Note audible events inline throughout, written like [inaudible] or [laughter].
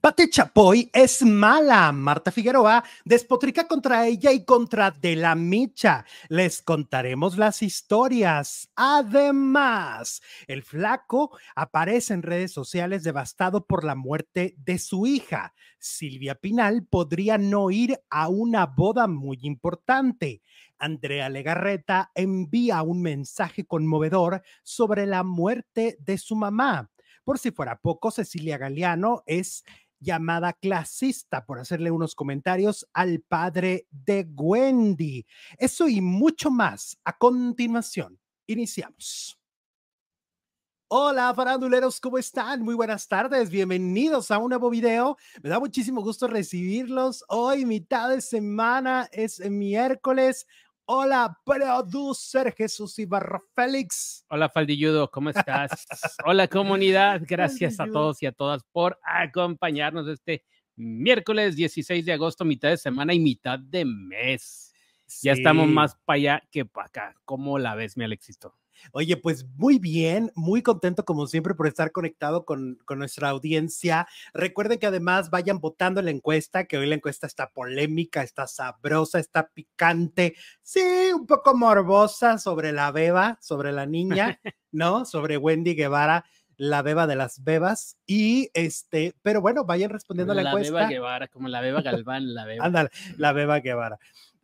Pate Chapoy es mala. Marta Figueroa despotrica contra ella y contra De la Micha. Les contaremos las historias. Además, el flaco aparece en redes sociales devastado por la muerte de su hija. Silvia Pinal podría no ir a una boda muy importante. Andrea Legarreta envía un mensaje conmovedor sobre la muerte de su mamá. Por si fuera poco, Cecilia Galeano es llamada clasista por hacerle unos comentarios al padre de Wendy. Eso y mucho más a continuación. Iniciamos. Hola, faranduleros, ¿cómo están? Muy buenas tardes, bienvenidos a un nuevo video. Me da muchísimo gusto recibirlos. Hoy, mitad de semana, es miércoles. Hola, producer Jesús Ibarra Félix. Hola, Faldilludo, ¿cómo estás? Hola, comunidad. [laughs] Gracias a todos y a todas por acompañarnos este miércoles 16 de agosto, mitad de semana y mitad de mes. Ya estamos más para allá que para acá. ¿Cómo la ves, mi Alexito? Oye, pues muy bien, muy contento como siempre por estar conectado con, con, nuestra audiencia. Recuerden que además vayan votando en la encuesta, que hoy la encuesta está polémica, está sabrosa, está picante, sí, un poco morbosa sobre la beba, sobre la niña, [laughs] ¿no? Sobre Wendy Guevara la beba de las bebas y este, pero bueno, vayan respondiendo a la, encuesta. La beba Guevara, como la beba Galván, la beba. Ándale, la beba Guevara.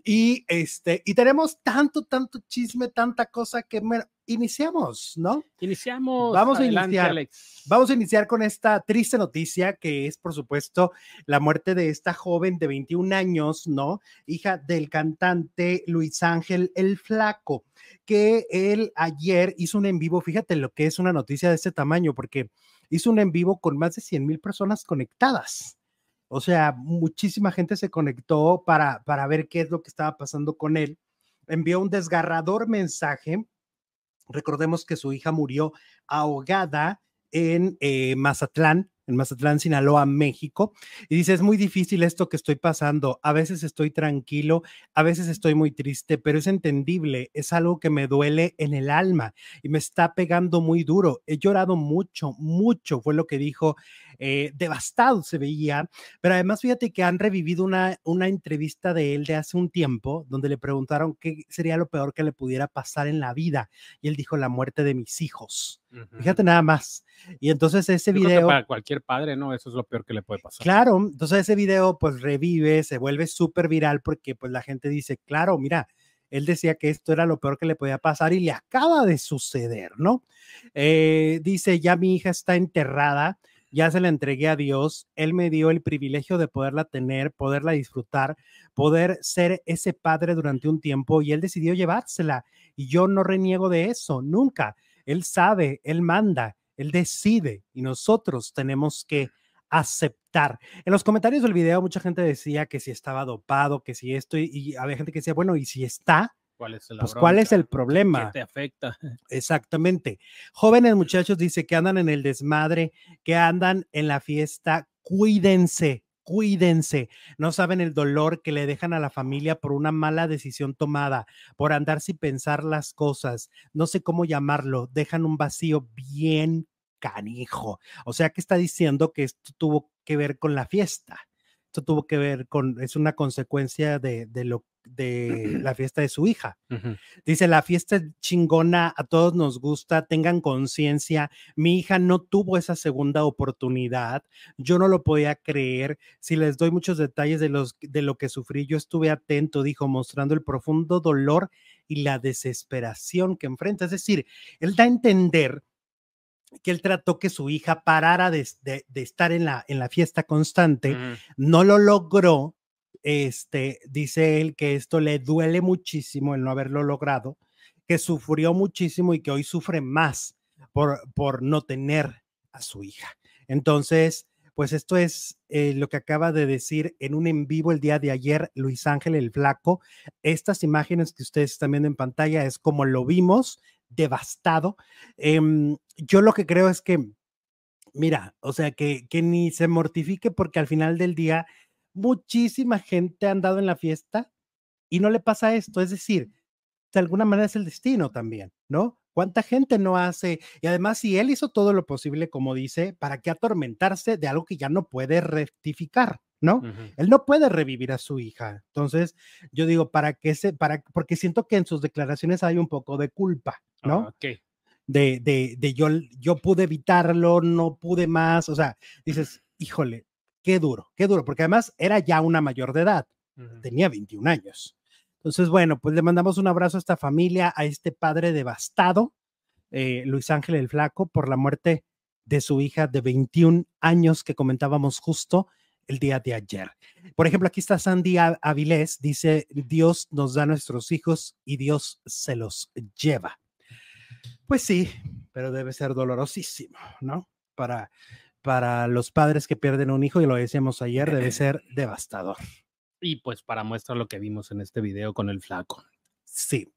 Y este, y tenemos tanto, tanto chisme, tanta cosa que iniciamos, ¿no? Iniciamos. Vamos a iniciar. Vamos a iniciar con esta triste noticia que es, por supuesto, la muerte de esta joven de 21 años, ¿no? Hija del cantante Luis Ángel el Flaco, que él ayer hizo un en vivo. Fíjate lo que es una noticia de este tamaño, porque hizo un en vivo con más de 100 mil personas conectadas. O sea, muchísima gente se conectó para, para ver qué es lo que estaba pasando con él. Envió un desgarrador mensaje. Recordemos que su hija murió ahogada en eh, Mazatlán, en Mazatlán, Sinaloa, México. Y dice, es muy difícil esto que estoy pasando. A veces estoy tranquilo, a veces estoy muy triste, pero es entendible. Es algo que me duele en el alma y me está pegando muy duro. He llorado mucho, mucho, fue lo que dijo eh, devastado se veía, pero además fíjate que han revivido una, una entrevista de él de hace un tiempo donde le preguntaron qué sería lo peor que le pudiera pasar en la vida y él dijo la muerte de mis hijos. Fíjate nada más. Y entonces ese video... para cualquier padre, ¿no? Eso es lo peor que le puede pasar. Claro, entonces ese video pues revive, se vuelve súper viral porque pues la gente dice, claro, mira, él decía que esto era lo peor que le podía pasar y le acaba de suceder, ¿no? Eh, dice, ya mi hija está enterrada, ya se la entregué a Dios, Él me dio el privilegio de poderla tener, poderla disfrutar, poder ser ese padre durante un tiempo y Él decidió llevársela. Y yo no reniego de eso, nunca. Él sabe, Él manda, Él decide y nosotros tenemos que aceptar. En los comentarios del video mucha gente decía que si estaba dopado, que si esto, y, había gente que decía, bueno, y si está, ¿Cuál es, pues, ¿cuál es el problema? ¿Qué te afecta? [laughs] Exactamente. Jóvenes muchachos dice que andan en el desmadre, que andan en la fiesta, cuídense, cuídense. No saben el dolor que le dejan a la familia por una mala decisión tomada, por andar sin pensar las cosas. No sé cómo llamarlo, dejan un vacío bien canijo. O sea que está diciendo que esto tuvo que ver con la fiesta. Esto tuvo que ver con, es una consecuencia de, de lo de [clears throat] la fiesta de su hija. Dice, la fiesta chingona, a todos nos gusta, tengan conciencia. Mi hija no tuvo esa segunda oportunidad. Yo no lo podía creer. Si les doy muchos detalles de, los, de lo que sufrí, yo estuve atento, dijo, mostrando el profundo dolor y la desesperación que enfrenta. Es decir, él da a entender que él trató que su hija parara de, estar en la, en la fiesta constante, no lo logró, este, dice él que esto le duele muchísimo el no haberlo logrado, que sufrió muchísimo y que hoy sufre más por, por no tener a su hija. Entonces, pues esto es eh, lo que acaba de decir en un en vivo el día de ayer Luis Ángel el Flaco. Estas imágenes que ustedes están viendo en pantalla es como lo vimos, devastado. Em, yo lo que creo es que, mira, o sea, que, que ni se mortifique porque al final del día muchísima gente ha andado en la fiesta y no le pasa esto. Es decir, de alguna manera es el destino también, ¿no? ¿Cuánta gente no hace? Y además, si él hizo todo lo posible, como dice, ¿para qué atormentarse de algo que ya no puede rectificar? ¿No? Él no puede revivir a su hija. Entonces, yo digo, ¿para qué se, para, porque siento que en sus declaraciones hay un poco de culpa, ¿no? Ah, ok. De, de, de yo, yo pude evitarlo, no pude más. O sea, dices, híjole, qué duro, qué duro, porque además era ya una mayor de edad, tenía 21 años. Entonces, bueno, pues le mandamos un abrazo a esta familia, a este padre devastado, eh, Luis Ángel el Flaco, por la muerte de su hija de 21 años que comentábamos justo el día de ayer. Por ejemplo, aquí está Sandy Avilés, dice, Dios nos da nuestros hijos y Dios se los lleva. Pues sí, pero debe ser dolorosísimo, ¿no? Para, para los padres que pierden un hijo, y lo decíamos ayer, debe [laughs] ser devastador. Y pues para muestra lo que vimos en este video con el flaco. Sí.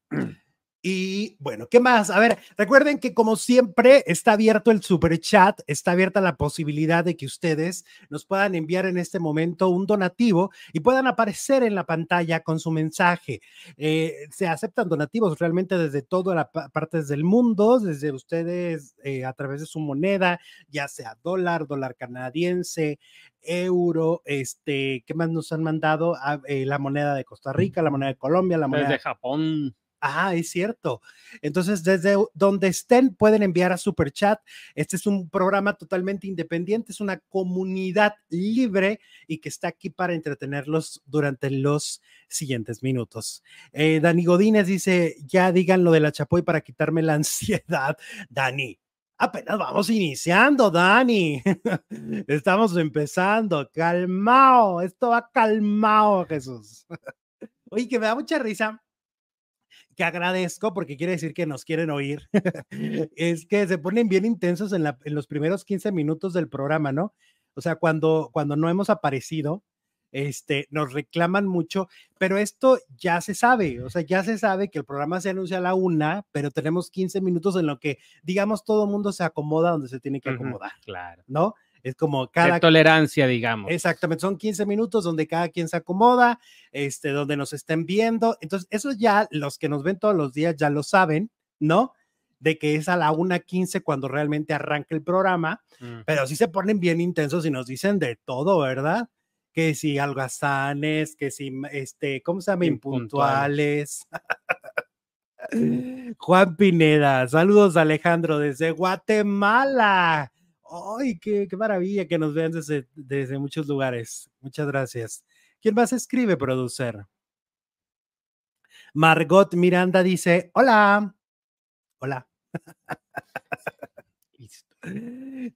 Y bueno, ¿qué más? A ver, recuerden que como siempre está abierto el super chat, está abierta la posibilidad de que ustedes nos puedan enviar en este momento un donativo y puedan aparecer en la pantalla con su mensaje. Eh, se aceptan donativos realmente desde todas las pa- partes del mundo, desde ustedes eh, a través de su moneda, ya sea dólar, dólar canadiense, euro, este, ¿qué más nos han mandado? Ah, eh, la moneda de Costa Rica, la moneda de Colombia, la moneda Desde Japón. Ah, es cierto. Entonces, desde donde estén, pueden enviar a Super Chat. Este es un programa totalmente independiente, es una comunidad libre y que está aquí para entretenerlos durante los siguientes minutos. Eh, Dani Godínez dice, ya digan lo de la Chapoy para quitarme la [laughs] ansiedad. Dani, apenas vamos iniciando, Dani. [laughs] Estamos empezando. Calmao, esto va calmao, Jesús. [laughs] Oye, que me da mucha risa que agradezco porque quiere decir que nos quieren oír, [laughs] es que se ponen bien intensos en, la- en los primeros 15 minutos del programa, ¿no? O sea, cuando, cuando no hemos aparecido, este, nos reclaman mucho, pero esto ya se sabe, o sea, ya se sabe que el programa se anuncia a la una, pero tenemos 15 minutos en lo que, digamos, todo mundo se acomoda donde se tiene que acomodar, Claro. ¿no? Es como De cada tolerancia, digamos. Exactamente, son 15 minutos donde cada quien se acomoda, este, donde nos estén viendo. Entonces, eso ya los que nos ven todos los días ya lo saben, ¿no? De que es a la 1.15 cuando realmente arranca el programa, Mm. pero sí se ponen bien intensos y nos dicen de todo, ¿verdad? Que si algazanes, que si, este, ¿cómo se llama? Impuntuales. Impuntuales. [laughs] Juan Pineda, saludos Alejandro desde Guatemala. ¡Ay, qué, qué maravilla que nos vean desde, desde muchos lugares! Muchas gracias. ¿Quién más escribe, producer? Margot Miranda dice: Hola. Hola. [laughs]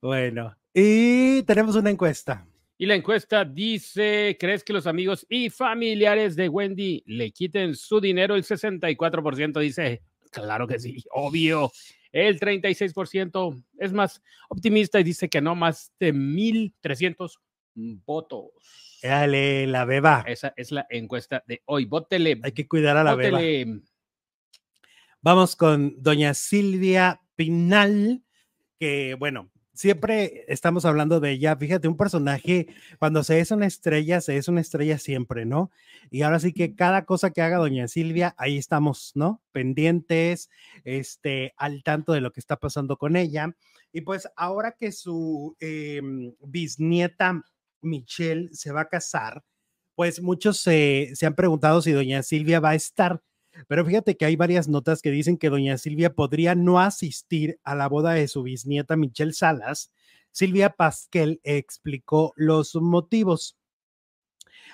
Bueno, y tenemos una encuesta. Y la encuesta dice, ¿crees que los amigos y familiares de Wendy le quiten su dinero? El 64% dice, claro que sí, obvio. El 36% es más optimista y dice que no, más de 1.300 votos. Dale, la beba. Esa es la encuesta de hoy. Vótele. Hay que cuidar a la beba. Vótele. Vamos con doña Silvia Pinal, que bueno, siempre estamos hablando de ella. Fíjate, un personaje, cuando se es una estrella, se es una estrella siempre, ¿no? Y ahora sí que cada cosa que haga doña Silvia, ahí estamos, ¿no? Pendientes, este, al tanto de lo que está pasando con ella. Y pues ahora que su eh, bisnieta Michelle se va a casar, pues muchos se, se han preguntado si doña Silvia va a estar. Pero fíjate que hay varias notas que dicen que doña Silvia podría no asistir a la boda de su bisnieta Michelle Salas. Silvia Pasquel explicó los motivos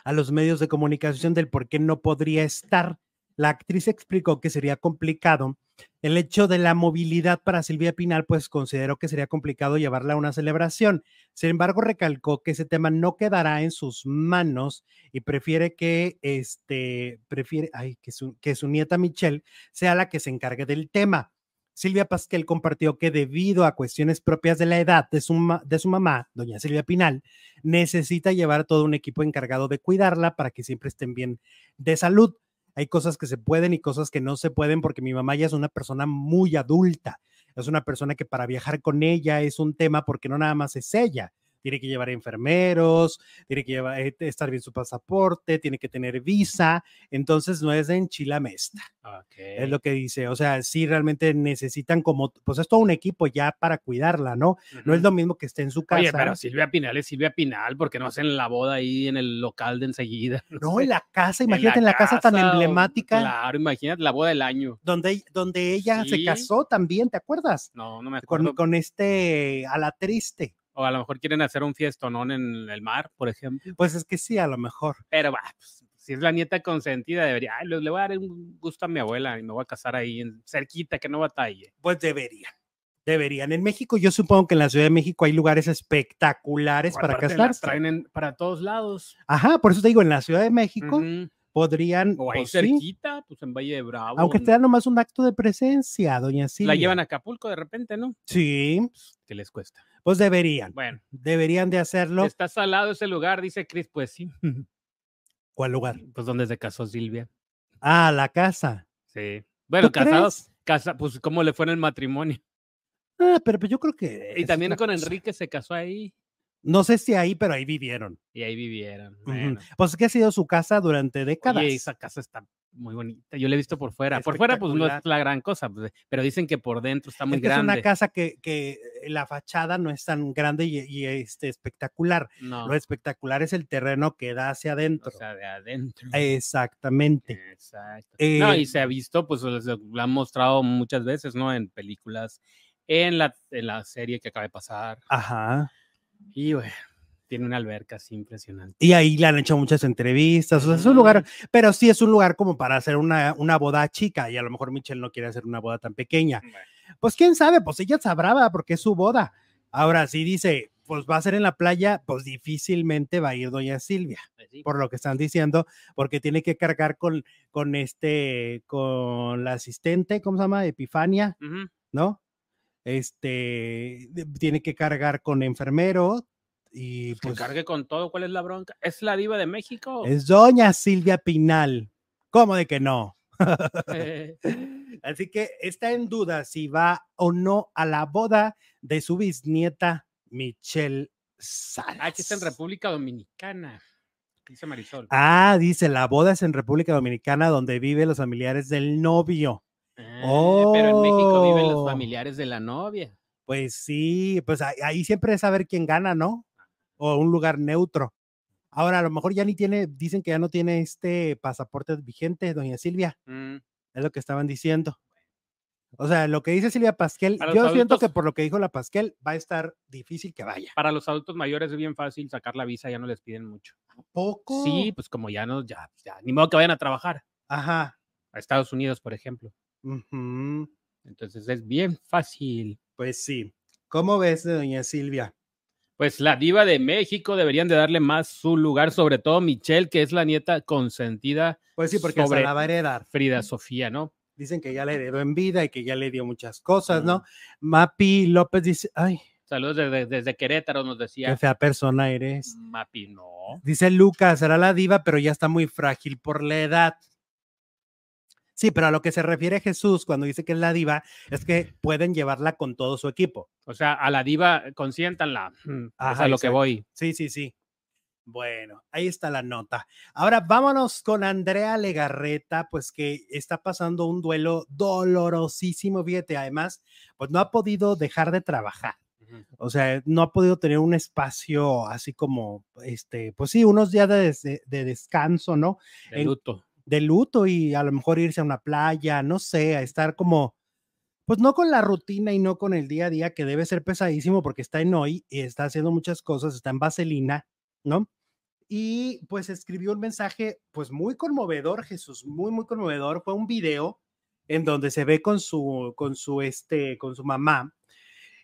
a los medios de comunicación del por qué no podría estar. La actriz explicó que sería complicado el hecho de la movilidad para Silvia Pinal, pues consideró que sería complicado llevarla a una celebración. Sin embargo, recalcó que ese tema no quedará en sus manos y prefiere que este prefiere que, su, que su nieta Michelle sea la que se encargue del tema. Silvia Pasquel compartió que debido a cuestiones propias de la edad de su, de su mamá, doña Silvia Pinal, necesita llevar todo un equipo encargado de cuidarla para que siempre estén bien de salud. Hay cosas que se pueden y cosas que no se pueden porque mi mamá ya es una persona muy adulta. Es una persona que para viajar con ella es un tema porque no nada más es ella. Tiene que llevar enfermeros, tiene que llevar, eh, estar bien su pasaporte, tiene que tener visa, entonces no es de enchilamesta. Es lo que dice, o sea, sí realmente necesitan como, pues es todo un equipo ya para cuidarla, ¿no? No es lo mismo que esté en su casa. Oye, pero Silvia Pinal es Silvia Pinal, porque no hacen la boda ahí en el local de enseguida. [laughs] No, en la casa, imagínate en la, casa, tan emblemática. Claro, imagínate la boda del año. Donde, donde ella se casó también, ¿te acuerdas? No, no me acuerdo. Con, con este, a la triste. O a lo mejor quieren hacer un fiestonón en el mar, por ejemplo. Pues es que sí, a lo mejor. Pero va, pues, si es la nieta consentida, debería, le, voy a dar un gusto a mi abuela y me voy a casar ahí en, cerquita, que no batalle. Pues deberían. Deberían. En México, yo supongo que en la Ciudad de México hay lugares espectaculares para casarse. traen para todos lados. Ajá, por eso te digo, en la Ciudad de México podrían. O ahí pues cerquita, pues en Valle de Bravo. Aunque te dan nomás un acto de presencia, doña Silvia. La llevan a Acapulco de repente, ¿no? Sí. ¿Qué les cuesta? Pues deberían. Bueno. Deberían de hacerlo. Está salado ese lugar, dice Cris. Pues sí. [laughs] ¿Cuál lugar? Pues donde se casó Silvia. Ah, la casa. Sí. Bueno, casados. Casa, pues cómo le fue en el matrimonio. Ah, pero pues yo creo que. Y también con Enrique se casó ahí. No sé si ahí, pero ahí vivieron. Y ahí vivieron. Pues que ha sido su casa durante décadas. Y esa casa está muy bonita. Yo la he visto por fuera. Por fuera, pues no es la gran cosa, pues, pero dicen que por dentro está muy grande. Es una casa que, que, la fachada no es tan grande y, este, espectacular. No. Lo espectacular es el terreno que da hacia adentro. O sea, de adentro. Exactamente. Exacto. no, y eh se ha visto, pues lo han mostrado muchas veces, ¿no? En películas, en la, en la serie que acaba de pasar. Ajá. Y bueno, tiene una alberca así impresionante. Y ahí le han hecho muchas entrevistas, o sea, es un lugar, pero sí es un lugar como para hacer una, una boda chica, y a lo mejor Michelle no quiere hacer una boda tan pequeña. Pues quién sabe, pues ella sabrá, porque es su boda. Ahora, si dice, pues va a ser en la playa, pues difícilmente va a ir doña Silvia, pues por lo que están diciendo, porque tiene que cargar con, con este, con la asistente, ¿cómo se llama? Epifania, ¿no? Este, tiene que cargar con enfermero, y pues, que cargue con todo, ¿cuál es la bronca? ¿Es la diva de México? Es doña Silvia Pinal. ¿Cómo de que no? [laughs] Así que está en duda si va o no a la boda de su bisnieta Michelle Salas. Ah, que está en República Dominicana. Dice Marisol. Ah, dice, la boda es en República Dominicana donde viven los familiares del novio. Ah, pero en México viven los oh. familiares de la novia. Pues sí, pues ahí, ahí siempre es saber quién gana, ¿no? O un lugar neutro. Ahora, a lo mejor ya ni tiene, dicen que ya no tiene este pasaporte vigente, doña Silvia. Mm. Es lo que estaban diciendo. O sea, lo que dice Silvia Pasquel, yo siento que por lo que dijo la Pasquel, va a estar difícil que vaya. Para los adultos mayores es bien fácil sacar la visa, ya no les piden mucho. poco? Sí, pues como ya no, ya, ya, ni modo que vayan a trabajar. Ajá. A Estados Unidos, por ejemplo. Entonces es bien fácil. Pues sí. ¿Cómo ves, doña Silvia? Pues la diva de México deberían de darle más su lugar, sobre todo Michelle, que es la nieta consentida. Pues sí, porque sobre la va a heredar. Frida Sofía, ¿no? Dicen que ya le heredó en vida y que ya le dio muchas cosas, ¿no? Mapi López dice, ay. Saludos desde, desde, Querétaro, nos decía. Qué fea persona eres. Mapi, no. Dice Lucas, será la diva, pero ya está muy frágil por la edad. Sí, pero a lo que se refiere Jesús cuando dice que es la diva, es que pueden llevarla con todo su equipo. O sea, a la diva consiéntanla. Mm, es a lo que voy. Sí, sí, sí. Bueno, ahí está la nota. Ahora vámonos con Andrea Legarreta, pues que está pasando un duelo dolorosísimo, fíjate, además, pues no ha podido dejar de trabajar. O sea, no ha podido tener un espacio así como, este, pues sí, unos días de, descanso, ¿no? De luto de luto y a lo mejor irse a una playa, no sé, a estar como, pues no con la rutina y no con el día a día que debe ser pesadísimo porque está en hoy y está haciendo muchas cosas, está en vaselina, ¿no? Y pues escribió un mensaje pues muy conmovedor, Jesús, muy, muy conmovedor. Fue un video en donde se ve con su, con su, este, con su mamá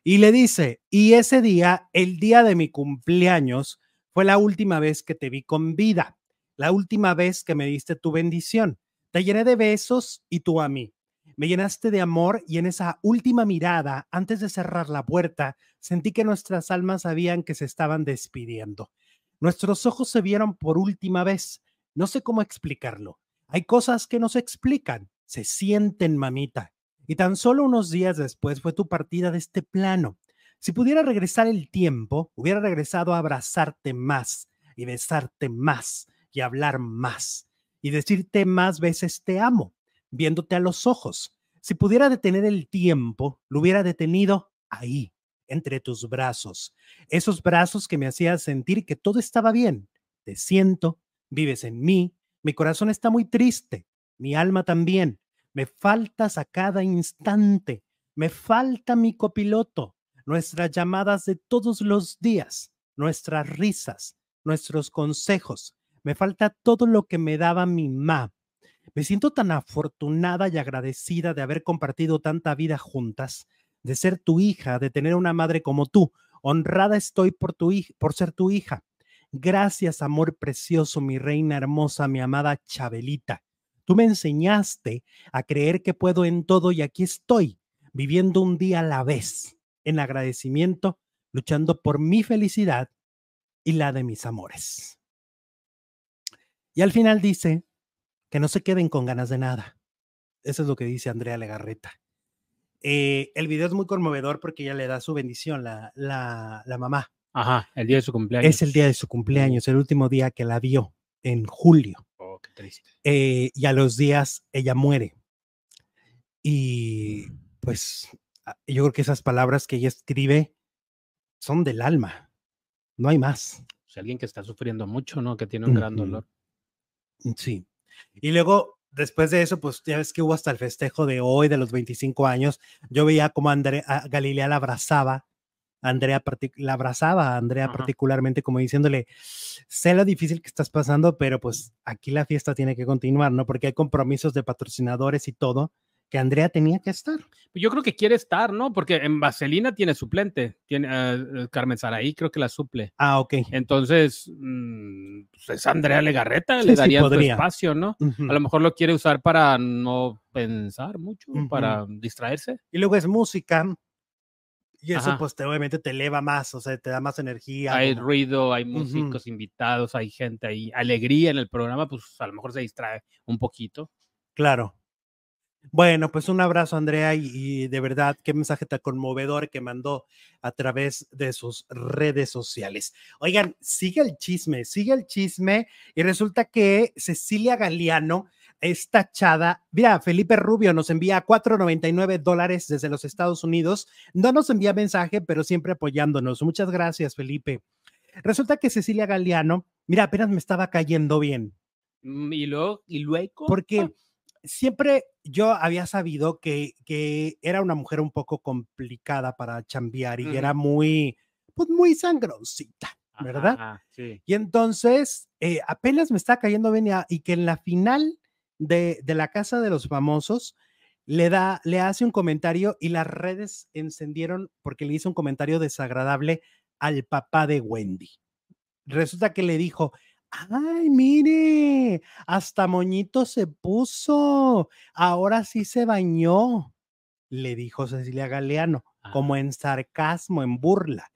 y le dice, y ese día, el día de mi cumpleaños, fue la última vez que te vi con vida la última vez que me diste tu bendición. Te llené de besos y tú a mí. Me llenaste de amor y en esa última mirada, antes de cerrar la puerta, sentí que nuestras almas sabían que se estaban despidiendo. Nuestros ojos se vieron por última vez. No sé cómo explicarlo. Hay cosas que no se explican, se sienten, mamita. Y tan solo unos días después fue tu partida de este plano. Si pudiera regresar el tiempo, hubiera regresado a abrazarte más y besarte más y hablar más y decirte más veces te amo, viéndote a los ojos. Si pudiera detener el tiempo, lo hubiera detenido ahí, entre tus brazos. Esos brazos que me hacían sentir que todo estaba bien. Te siento, vives en mí, mi corazón está muy triste, mi alma también. Me faltas a cada instante. Me falta mi copiloto nuestras llamadas de todos los días, nuestras risas, nuestros consejos. Me falta todo lo que me daba mi mamá. Me siento tan afortunada y agradecida de haber compartido tanta vida juntas, de ser tu hija, de tener una madre como tú. Honrada estoy por, tu por ser tu hija. Gracias, amor precioso, mi reina hermosa, mi amada Chabelita. Tú me enseñaste a creer que puedo en todo y aquí estoy, viviendo un día a la vez en agradecimiento, luchando por mi felicidad y la de mis amores. Y al final dice que no se queden con ganas de nada. Eso es lo que dice Andrea Legarreta. Eh, el video es muy conmovedor porque ella le da su bendición, la, la, la, mamá. Ajá, el día de su cumpleaños. Es el día de su cumpleaños, el último día que la vio en julio. Oh, qué triste. Eh, y a los días ella muere. Y pues Ah, yo creo que esas palabras que ella escribe son del alma, no hay más. O alguien que está sufriendo mucho, ¿no? Que tiene un gran dolor. Mm, sí. Y luego, después de eso, pues ya ves que hubo hasta el festejo de hoy, de los 25 años. Yo veía como Andrea, Galilea la abrazaba, Andrea la abrazaba a Andrea particularmente como diciéndole, sé lo difícil que estás pasando, pero pues aquí la fiesta tiene que continuar, ¿no? Porque hay compromisos de patrocinadores y todo que Andrea tenía que estar. Yo creo que quiere estar, ¿no? Porque en Vaselina tiene suplente, tiene uh, Carmen Saraí, creo que la suple. Ah, ok. Entonces, mmm, pues es Andrea Legarreta, le daría sí, espacio, ¿no? A lo mejor lo quiere usar para no pensar mucho, para distraerse. Y luego es música. Y eso, pues, te, obviamente te eleva más, o sea, te da más energía. Hay ruido, hay músicos invitados, hay gente ahí, alegría en el programa, pues a lo mejor se distrae un poquito. Claro. Bueno, pues un abrazo, Andrea, y, de verdad, qué mensaje tan conmovedor que mandó a través de sus redes sociales. Oigan, sigue el chisme, sigue el chisme, y resulta que Cecilia Galeano es tachada. Mira, Felipe Rubio nos envía 4.99 dólares desde los Estados Unidos. No nos envía mensaje, pero siempre apoyándonos. Muchas gracias, Felipe. Resulta que Cecilia Galeano, mira, apenas me estaba cayendo bien. Mm, y luego, y luego. Porque siempre yo había sabido que, que, era una mujer un poco complicada para chambear y era muy, pues muy sangrosita, ¿verdad? sí. Y entonces eh, apenas me está cayendo bien y que en la final de, de, la Casa de los Famosos le da, le hace un comentario y las redes encendieron porque le hizo un comentario desagradable al papá de Wendy. Resulta que le dijo, Ay, mire, hasta moñito se puso. Ahora sí se bañó, le dijo Cecilia Galeano, como en sarcasmo, en burla.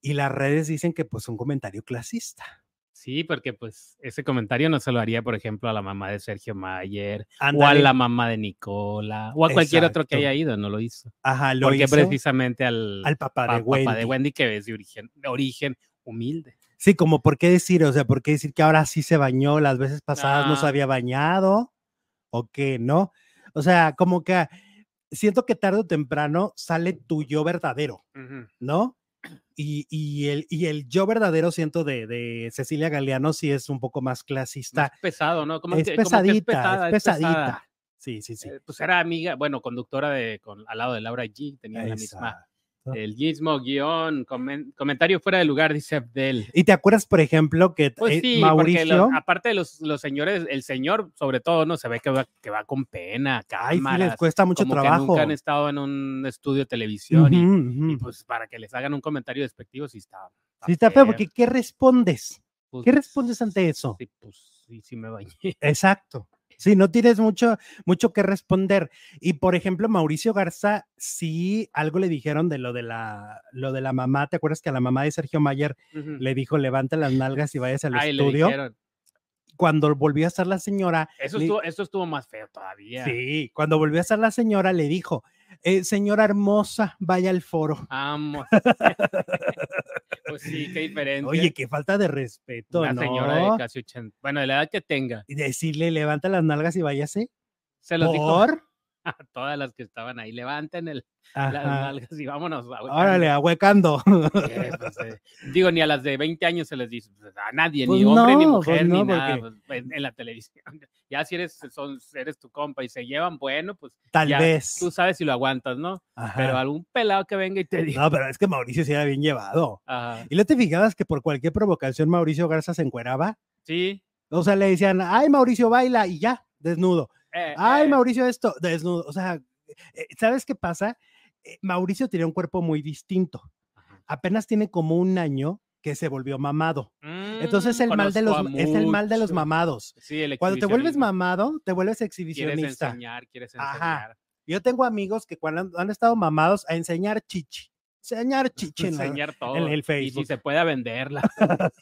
Y las redes dicen que pues un comentario clasista. Sí, porque pues ese comentario no se lo haría, por ejemplo, a la mamá de Sergio Mayer, o a la mamá de Nicola, o a cualquier otro que haya ido, no lo hizo. Ajá, lo porque precisamente al, al papá, de, Wendy. papá de Wendy, que es de origen, de origen humilde. Sí, como por qué decir, o sea, por qué decir que ahora sí se bañó, las veces pasadas no se había bañado, o qué, ¿no? O sea, como que siento que tarde o temprano sale tu yo verdadero, ¿no? Y, y, el, y el yo verdadero siento de, de, Cecilia Galeano sí es un poco más clasista. Es pesado, ¿no? Como es, que, pesadita, como que es, pesada, es pesadita, Sí, sí, sí. Eh, pues era amiga, bueno, conductora de, con, al lado de Laura G, tenía la misma el mismo guion, comentario fuera de lugar, dice Abdel. ¿Y te acuerdas, por ejemplo, que pues sí, Mauricio? aparte de los, los, señores, el señor, sobre todo, ¿no? Se ve que va, que va con pena, cámaras. Ay, sí, les cuesta mucho como trabajo. Que nunca han estado en un estudio de televisión uh -huh, y, uh -huh. y, pues para que les hagan un comentario despectivo, sí está. está sí está feo, porque ¿qué respondes? Pues, ¿Qué respondes ante eso? Sí, pues sí, sí me bañé. Exacto. Sí, no tienes mucho, mucho que responder. Y por ejemplo, Mauricio Garza, sí, algo le dijeron de lo de la, lo de la mamá. ¿Te acuerdas que a la mamá de Sergio Mayer uh -huh. le dijo, levanta las nalgas y vayas al Ay, estudio? Cuando volvió a estar la señora. Eso estuvo, eso estuvo más feo todavía. Sí, cuando volvió a estar la señora, le dijo, eh, señora hermosa, vaya al foro. Vamos. [laughs] pues sí, qué diferencia. Oye, qué falta de respeto, Una ¿no? señora de casi 80. Bueno, de la edad que tenga. Y decirle, levanta las nalgas y váyase. Se los dijo ¿Por? A [laughs] todas las que estaban ahí. Levanten el, las nalgas y vámonos. a- Órale, ahuecando. Eh, pues, eh, digo, ni a las de 20 años se les dice, pues, a nadie, Pues ni hombre, ni mujer, ni nada, porque- en, en la televisión. [laughs] Ya si eres, son, eres tu compa y se llevan, bueno, pues Tal ya vez. tú sabes si lo aguantas, ¿no? Ajá. Pero algún pelado que venga y te [laughs] diga, No, pero es que Mauricio sí era bien llevado. ajá, ¿Y no te fijabas que por cualquier provocación Mauricio Garza se encueraba? sí, O sea, le decían, ay, Mauricio baila y ya, desnudo. Eh, Ay, eh, Mauricio esto, desnudo. O sea, eh, ¿sabes qué pasa? Eh, Mauricio tenía un cuerpo muy distinto. ajá. Apenas tiene como un año que se volvió mamado. Entonces Mm, el mal de los es el mal de los mamados. Sí, el Cuando te vuelves mamado, te vuelves Quieres exhibicionista. enseñar, quieres Ajá. enseñar. Yo tengo amigos que cuando han, han estado mamados a enseñar chichi. Enseñar chichi. en enseñar todo. el Y si Facebook. se puede a venderla. [laughs]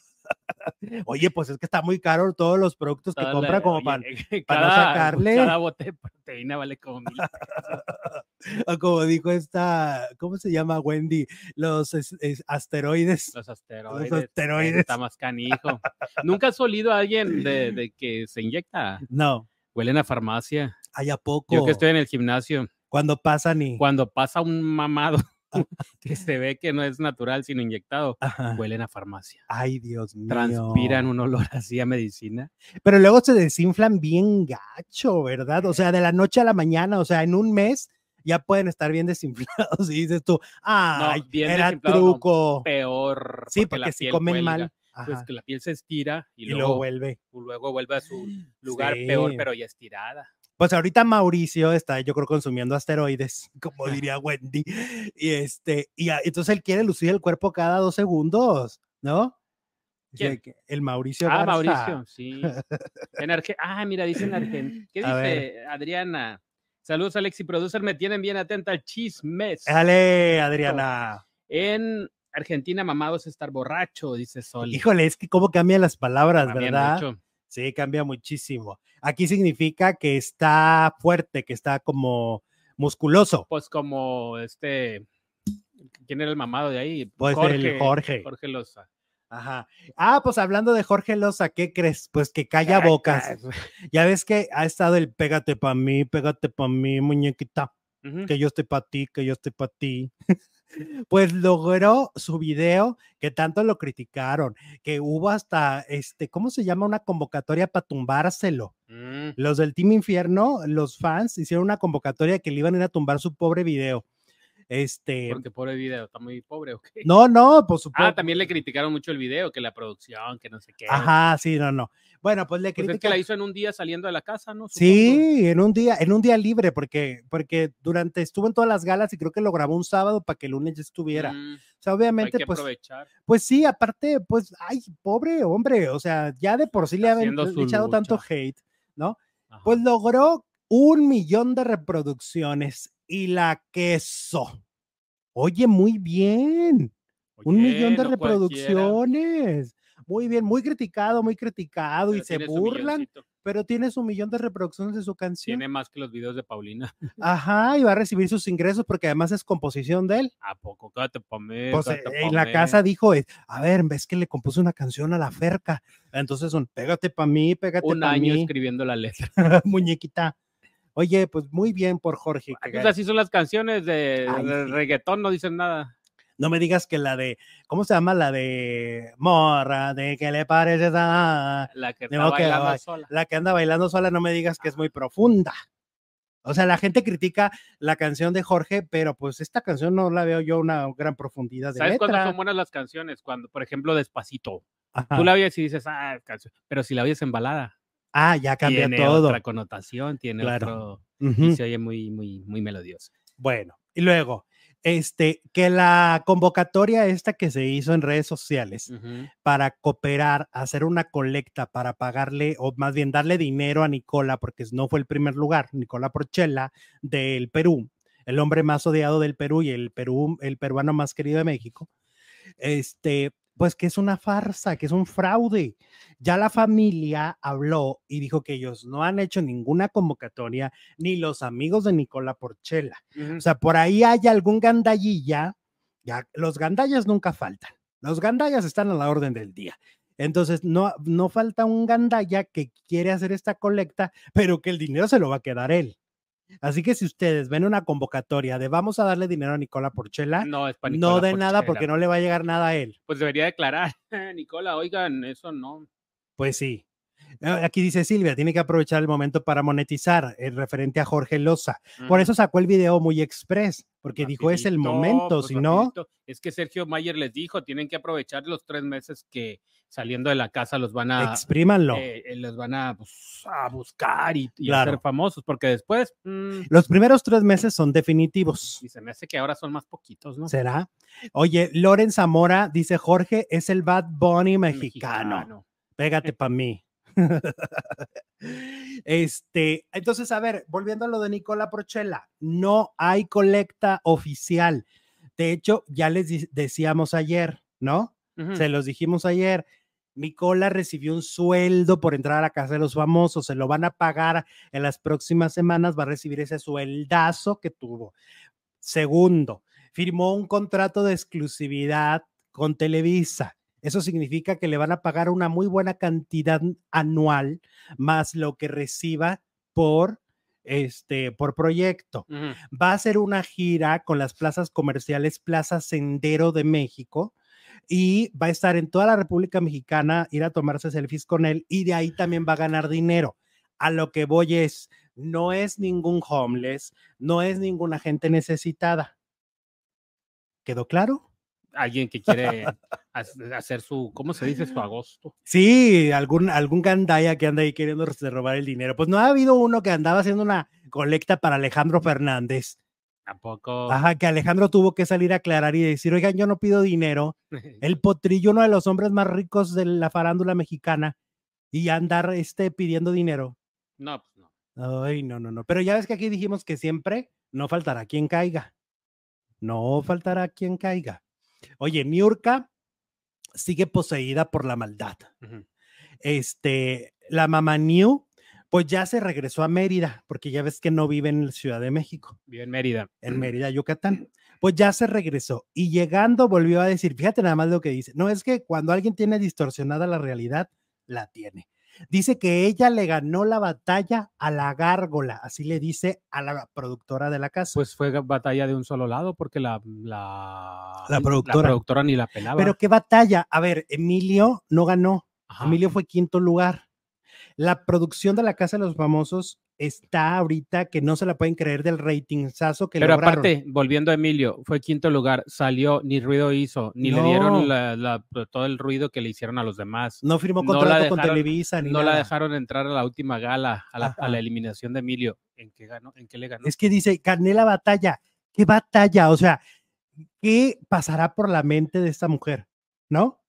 Oye, pues es que está muy caro todos los productos que compra la- como oye, para, no cada- sacarle. Cada bote de proteína vale como mil [laughs] o como dijo esta, ¿cómo se llama Wendy? Los es- es- asteroides. Los asteroides. asteroides. Está más canijo. ¿Nunca has olido a alguien de, de que se inyecta? No, Huelen a farmacia. hay a poco. Yo que estoy en el gimnasio, Cuando pasan y. cuando pasa un mamado [laughs] que se ve que no es natural, sino inyectado, Ajá. huelen a farmacia. Ay, Dios mío. Transpiran un olor así a medicina. Pero luego se desinflan bien gacho, ¿verdad? O sea, de la noche a la mañana, o sea, en un mes ya pueden estar bien desinflados [laughs] y dices tú, ay, bien era no, truco. Peor. sí, la porque si comen mal. Pues ajá, que la piel se estira y, y luego luego, vuelve. luego vuelve a su [gasps] lugar peor, pero ya estirada. Pues ahorita Mauricio está, yo creo, consumiendo asteroides, [laughs] como diría Wendy. Y este, y a- entonces él quiere lucir el cuerpo cada dos segundos, ¿no? ¿Quién? El Mauricio Ah, Garza. Mauricio, sí. [laughs] En Arge- ah, mira, dice en Argentina. ¿Qué A dice Adriana? Saludos, Alexi Producer. Me tienen bien atenta al chismes. Dale, Adriana. En Argentina, mamado es estar borracho, dice Sol. Híjole, es que cómo cambian las palabras, Cambian ¿verdad? mucho. Sí, cambia muchísimo. Aquí significa que está fuerte, que está como musculoso. Pues como este. ¿Quién era el mamado de ahí? Pues el Jorge. Jorge Loza. Ajá. Ah, pues hablando de Jorge Loza, ¿qué crees? Pues que calla bocas. Ya ves que ha estado el pégate pa' mí, pégate pa' mí, muñequita, que yo estoy pa' ti, que yo estoy pa' ti. Pues logró su video que tanto lo criticaron, que hubo hasta, este, ¿cómo se llama? Una convocatoria para tumbárselo. Mm, Los del Team Infierno, los fans, hicieron una convocatoria que le iban a ir a tumbar su pobre video. Este, porque pobre video, está muy pobre, ¿ok? no, no, por supuesto. Ah, también le criticaron mucho el video, que la producción, que no sé qué. Ajá, sí, no, no. Bueno, pues le Pues es que la hizo en un día saliendo de la casa, ¿no? Supongo. Sí, en un día, en un día libre, porque, porque durante estuvo en todas las galas y creo que lo grabó un sábado para que el lunes ya estuviera. Mm, O sea, hay obviamente, que pues, aprovechar. pues sí, aparte, pues, ay, pobre hombre, o sea, ya de por sí le habían echado tanto lucha. hate, ¿no? Ajá. Pues logró un millón de reproducciones y la queso. Oye, muy bien. Un millón de no cualquiera, reproducciones. Muy bien, muy criticado, muy criticado y se burlan, milloncito. pero tiene su millón de reproducciones de su canción. Tiene más que los videos de Paulina. [laughs] Ajá, y va a recibir sus ingresos porque además es composición de él. ¿A poco? Quédate pa' mí, Pues quédate eh, pa' en la casa dijo, eh, a ver, ves que le compuso una canción a la Ferca. Entonces son, pégate pa' mí, pégate Un pa' año mí, escribiendo la letra. [laughs] muñequita. Oye, pues muy bien por Jorge. que Pues ga- así son las canciones de, Ay, de reggaetón, no dicen nada. No me digas que la de, ¿cómo se llama? La de Morra, de que le parece esa... La que que bailando ba- sola. La que anda bailando sola, no me digas que es muy profunda. O sea, la gente critica la canción de Jorge, pero pues esta canción no la veo yo una gran profundidad de ¿Sabes cuándo letra. son buenas las canciones? Cuando, por ejemplo, Despacito. Ajá. Tú la oyes y dices, ah, canción. Pero si la oyes en balada, Ah, ya cambia tiene todo. otra connotación, tiene Claro. otro. Y se oye muy, muy, muy melodioso. Bueno, y luego, este, que la convocatoria esta que se hizo en redes sociales para cooperar, hacer una colecta para pagarle, o más bien darle dinero a Nicola, porque no fue el primer lugar, Nicola Porchela del Perú, el hombre más odiado del Perú y el Perú, el peruano más querido de México, este, pues que es una farsa, que es un fraude. Ya la familia habló y dijo que ellos no han hecho ninguna convocatoria, ni los amigos de Nicola Porchela. O sea, por ahí hay algún gandallilla, ya los gandallas nunca faltan. Los gandallas están a la orden del día. Entonces, no, no falta un gandalla que quiere hacer esta colecta, pero que el dinero se lo va a quedar él. Así que si ustedes ven una convocatoria de vamos a darle dinero a Nicola Porchela, No, es para no de nada porque no le va a llegar nada a él. Pues debería declarar, [laughs] Nicola, oigan, eso no. Pues sí. Eh, Aquí dice Silvia, tiene que aprovechar el momento para monetizar el referente a Jorge Loza. Por eso sacó el video muy express, porque dijo es el rapidito, momento, pues, si no, rapidito. Es que Sergio Mayer les dijo, tienen que aprovechar los tres meses que saliendo de la casa los van a, exprímanlo. eh, eh, los van a, pues, a buscar y, y Claro. hacer famosos, porque después, mm, Los primeros tres meses son definitivos. y se me hace que ahora son más poquitos, ¿no? ¿Será? Oye, Loren Zamora dice Jorge es el Bad Bunny mexicano. Pégate para mí. [laughs] este, entonces, a ver, volviendo a lo de Nicola Porchela, no hay colecta oficial. De hecho, ya les decíamos ayer, ¿no? Se los dijimos ayer. Nicola recibió un sueldo por entrar a la casa de los famosos, se lo van a pagar en las próximas semanas, va a recibir ese sueldazo que tuvo. Segundo, firmó un contrato de exclusividad con Televisa. Eso significa que le van a pagar una muy buena cantidad anual más lo que reciba por este por proyecto. Va a hacer una gira con las plazas comerciales Plaza Sendero de México y va a estar en toda la República Mexicana, ir a tomarse selfies con él y de ahí también va a ganar dinero. A lo que voy es, no es ningún homeless, no es ninguna gente necesitada. ¿Quedó claro? Alguien que quiere ha- hacer su, ¿cómo se dice? Su agosto. Sí, algún, algún gandaya que anda ahí queriendo robar el dinero. Pues no ha habido uno que andaba haciendo una colecta para Alejandro Fernández. Tampoco. Ajá, que Alejandro tuvo que salir a aclarar y decir, oigan, yo no pido dinero. [laughs] El potrillo, uno de los hombres más ricos de la farándula mexicana, y andar este, pidiendo dinero. No, pues no. Ay, no, no, no. Pero ya ves que aquí dijimos que siempre no faltará quien caiga. No faltará quien caiga. Oye, Niurka sigue poseída por la maldad. Este, la mamá New, pues ya se regresó a Mérida, porque ya ves que no vive en la Ciudad de México, Vive en Mérida. en [clears throat] Mérida, Yucatán. Pues ya se regresó y llegando volvió a decir, fíjate nada más lo que dice, no es que cuando alguien tiene distorsionada la realidad, la tiene. Dice que ella le ganó la batalla a la gárgola, así le dice a la productora de la casa. Pues fue batalla de un solo lado porque la, la, La productora. productora ni la pelaba. Pero qué batalla. A ver, Emilio no ganó. Ajá. Emilio fue quinto lugar. La producción de la Casa de los Famosos está ahorita que no se la pueden creer del ratingzazo que Pero lograron. aparte, volviendo a Emilio, fue quinto lugar, salió, ni ruido hizo, ni le No. dieron la- la- todo el ruido que le hicieron a los demás. no firmó no la contrato con dejaron- Televisa ni No la nada. dejaron entrar a la última gala, a la, a la eliminación de Emilio. ¿En qué ganó? ¿En qué le ganó? Es que dice, gané la batalla. ¿Qué batalla? O sea, ¿qué pasará por la mente de esta mujer? ¿No?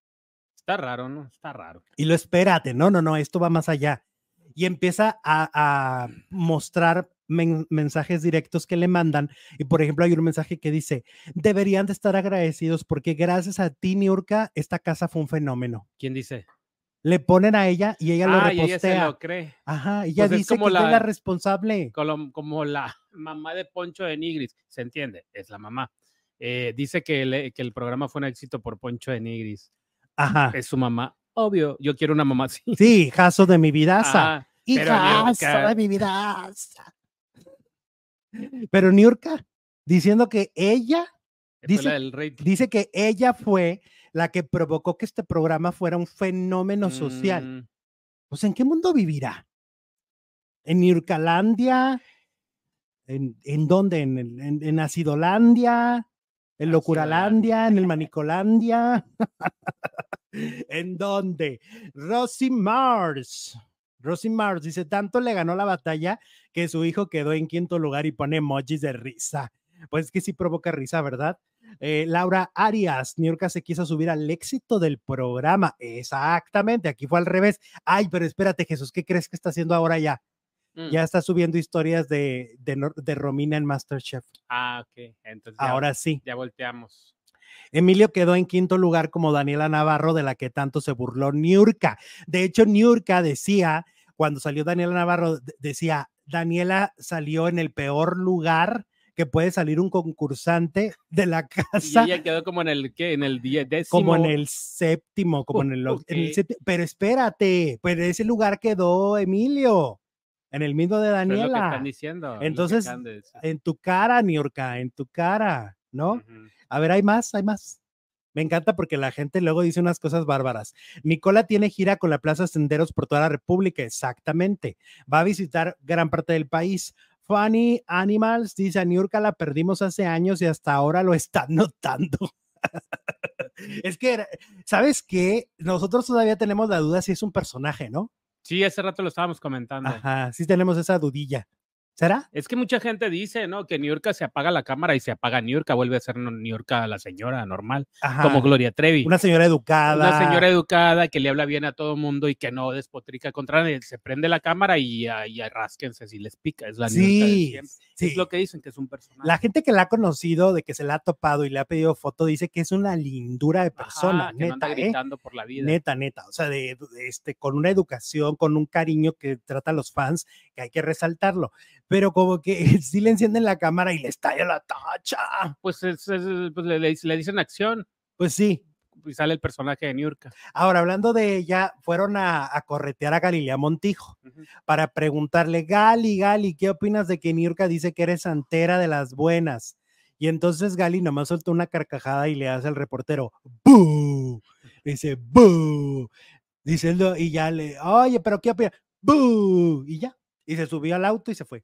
Está raro, ¿no? Está raro. Y lo espérate, no, no, no, esto va más allá. Y empieza a, a mostrar men- mensajes directos que le mandan. Y por ejemplo, hay un mensaje que dice, deberían de estar agradecidos porque gracias a ti, Niurka, esta casa fue un fenómeno. ¿Quién dice? Le ponen a ella y ella lo ah, y ella se repostea. lo cree. Ajá, ella Pues es dice como que ella es la- la responsable. Como, como la [laughs] mamá de Poncho de Nigris. ¿Se entiende? Es la mamá. Eh, dice que, el- que el programa fue un éxito por Poncho de Nigris. Ajá. Es su mamá. Obvio, yo quiero una mamá así. Sí, jazo de mi vidaza. Ah, Hijazo Niurka- de mi vidaza. Pero Niurka, diciendo que ella dice- dice que ella fue la que provocó que este programa fuera un fenómeno social. Mm, Pues, ¿en qué mundo vivirá? ¿En Nurcalandia? ¿En, en dónde? ¿En, en, en Acidolandia? ¿En Locuralandia? ¿En el Manicolandia? [laughs] ¿En dónde? Rosy Mars. Rosy Mars dice, tanto le ganó la batalla que su hijo quedó en quinto lugar y pone emojis de risa. Pues que sí provoca risa, ¿verdad? Eh, Laura Arias, Niurka se quiso subir al éxito del programa. Exactamente, aquí fue al revés. Ay, pero espérate, Jesús, ¿qué crees que está haciendo ahora ya? Mm. Ya está subiendo historias de, de, Romina en Masterchef. Ah, ok. Entonces ya, Ahora sí. ya volteamos. Emilio quedó en quinto lugar como Daniela Navarro, de la que tanto se burló Niurka. De hecho, Niurka decía, cuando salió Daniela Navarro, decía, Daniela salió en el peor lugar que puede salir un concursante de la casa. Y ella quedó como en el ¿qué? en el décimo. Como en el séptimo, como en el, en el séptimo. Pero espérate, pues en ese lugar quedó Emilio, en el mismo de Pero es lo que Daniela. están diciendo. Entonces. En tu cara, Niurka, en tu cara, ¿no? A ver, hay más, hay más. Me encanta porque la gente luego dice unas cosas bárbaras. Nicola tiene gira con la Plaza Senderos por toda la República, exactamente. Va a visitar gran parte del país. Funny Animals dice, a Niurka la perdimos hace años y hasta ahora lo están [laughs] notando. es que, ¿sabes qué? Nosotros todavía tenemos la duda si es un personaje, ¿no? Sí, hace rato lo estábamos comentando. Ajá, sí tenemos esa dudilla. ¿Será? Es que mucha gente dice, ¿no? Que Niurka se apaga la cámara y se apaga Niurka, vuelve a ser no- Niurka la señora normal, Ajá. como Gloria Trevi. Una señora educada. Una señora educada que le habla bien a todo mundo y que no despotrica contra nadie. Se prende la cámara y, a- y arrásquense si les pica. Es la Niurka de Sí, siempre. sí. Es lo que dicen, que es un personaje. La gente que la ha conocido, de que se la ha topado y le ha pedido foto, dice que es una lindura de persona, Ajá, que no anda neta, ¿eh? gritando por la vida. Neta, neta. O sea, de, de este, con una educación, con un cariño que trata a los fans, que hay que resaltarlo. Pero como que [laughs] sí le encienden la cámara y le estalla la tacha. Pues, es- es- pues le, le- le dicen acción Pues sí. y sale el personaje de Niurka. Ahora, hablando de ella, fueron a, a corretear a Galilea Montijo para preguntarle, Gali, Gali, ¿qué opinas de que Niurka dice que eres santera de las buenas? Y entonces Gali nomás soltó una carcajada y le hace al reportero, ¡Bú! Dice, ¡Bú! Dice y ya le, oye, pero ¿qué opinas? ¡Bú! Y ya. Y se subió al auto y se fue.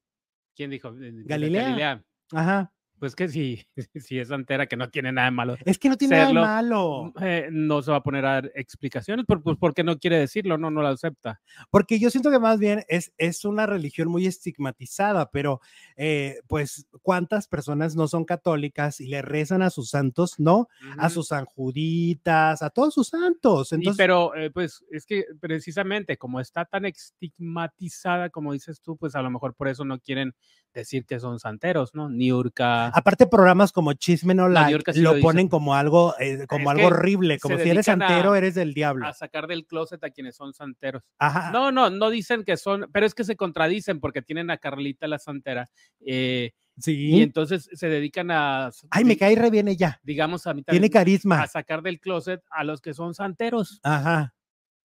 ¿Quién dijo? De- de Galilea. Ajá. Pues que sí, [laughs] sí es santera, que no tiene nada de malo. Es que no tiene nada de malo. eh, no se va a poner a dar explicaciones por- pues porque no quiere decirlo, no, no la acepta. Porque yo siento que más bien es, es una religión muy estigmatizada, pero eh, pues cuántas personas no son católicas y le rezan a sus santos, ¿no? A sus sanjuditas, a todos sus santos. Y Entonces, pero eh, pues es que precisamente como está tan estigmatizada como dices tú, pues a lo mejor por eso no quieren decir que son santeros, ¿no? Niurka. Aparte programas como Chisme No Like lo lo ponen como algo, eh, como Es algo horrible, como si eres a- santero, eres del diablo. a sacar del closet a quienes son santeros. Ajá. No, no, no dicen que son, pero es que se contradicen porque tienen a Carlita la santera eh, y sí. entonces se dedican a, Ay, me cae re bien ella. digamos, a mitad Tiene a carisma. sacar del closet a los que son santeros. Ajá.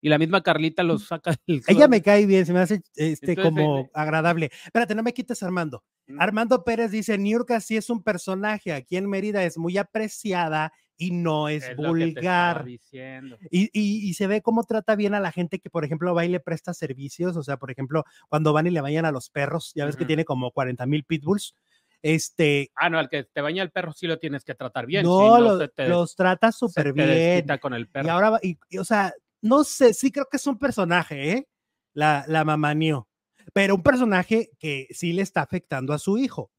Y la misma Carlita los saca [laughs] del Mm. Ella me cae bien, se me hace este Entonces, como eh, agradable. Espérate, no me quites Armando. Mm. Armando Pérez dice, Niurka sí es un personaje, aquí en Mérida es muy apreciada y no es, vulgar. diciendo. Y, y- y se ve cómo trata bien a la gente que, por ejemplo, va y le presta servicios. O sea, por ejemplo, cuando van y le vayan a los perros, ya ves que tiene como 40 mil pitbulls. Este, Ah, no, al que te baña el perro sí lo tienes que tratar bien. si no, no lo- se te- los trata súper bien. con el perro. Y ahora, y, o sea, no sé, sí creo que es un personaje, ¿eh? La, la mamá Nio. Pero un personaje que sí le está afectando a su hijo.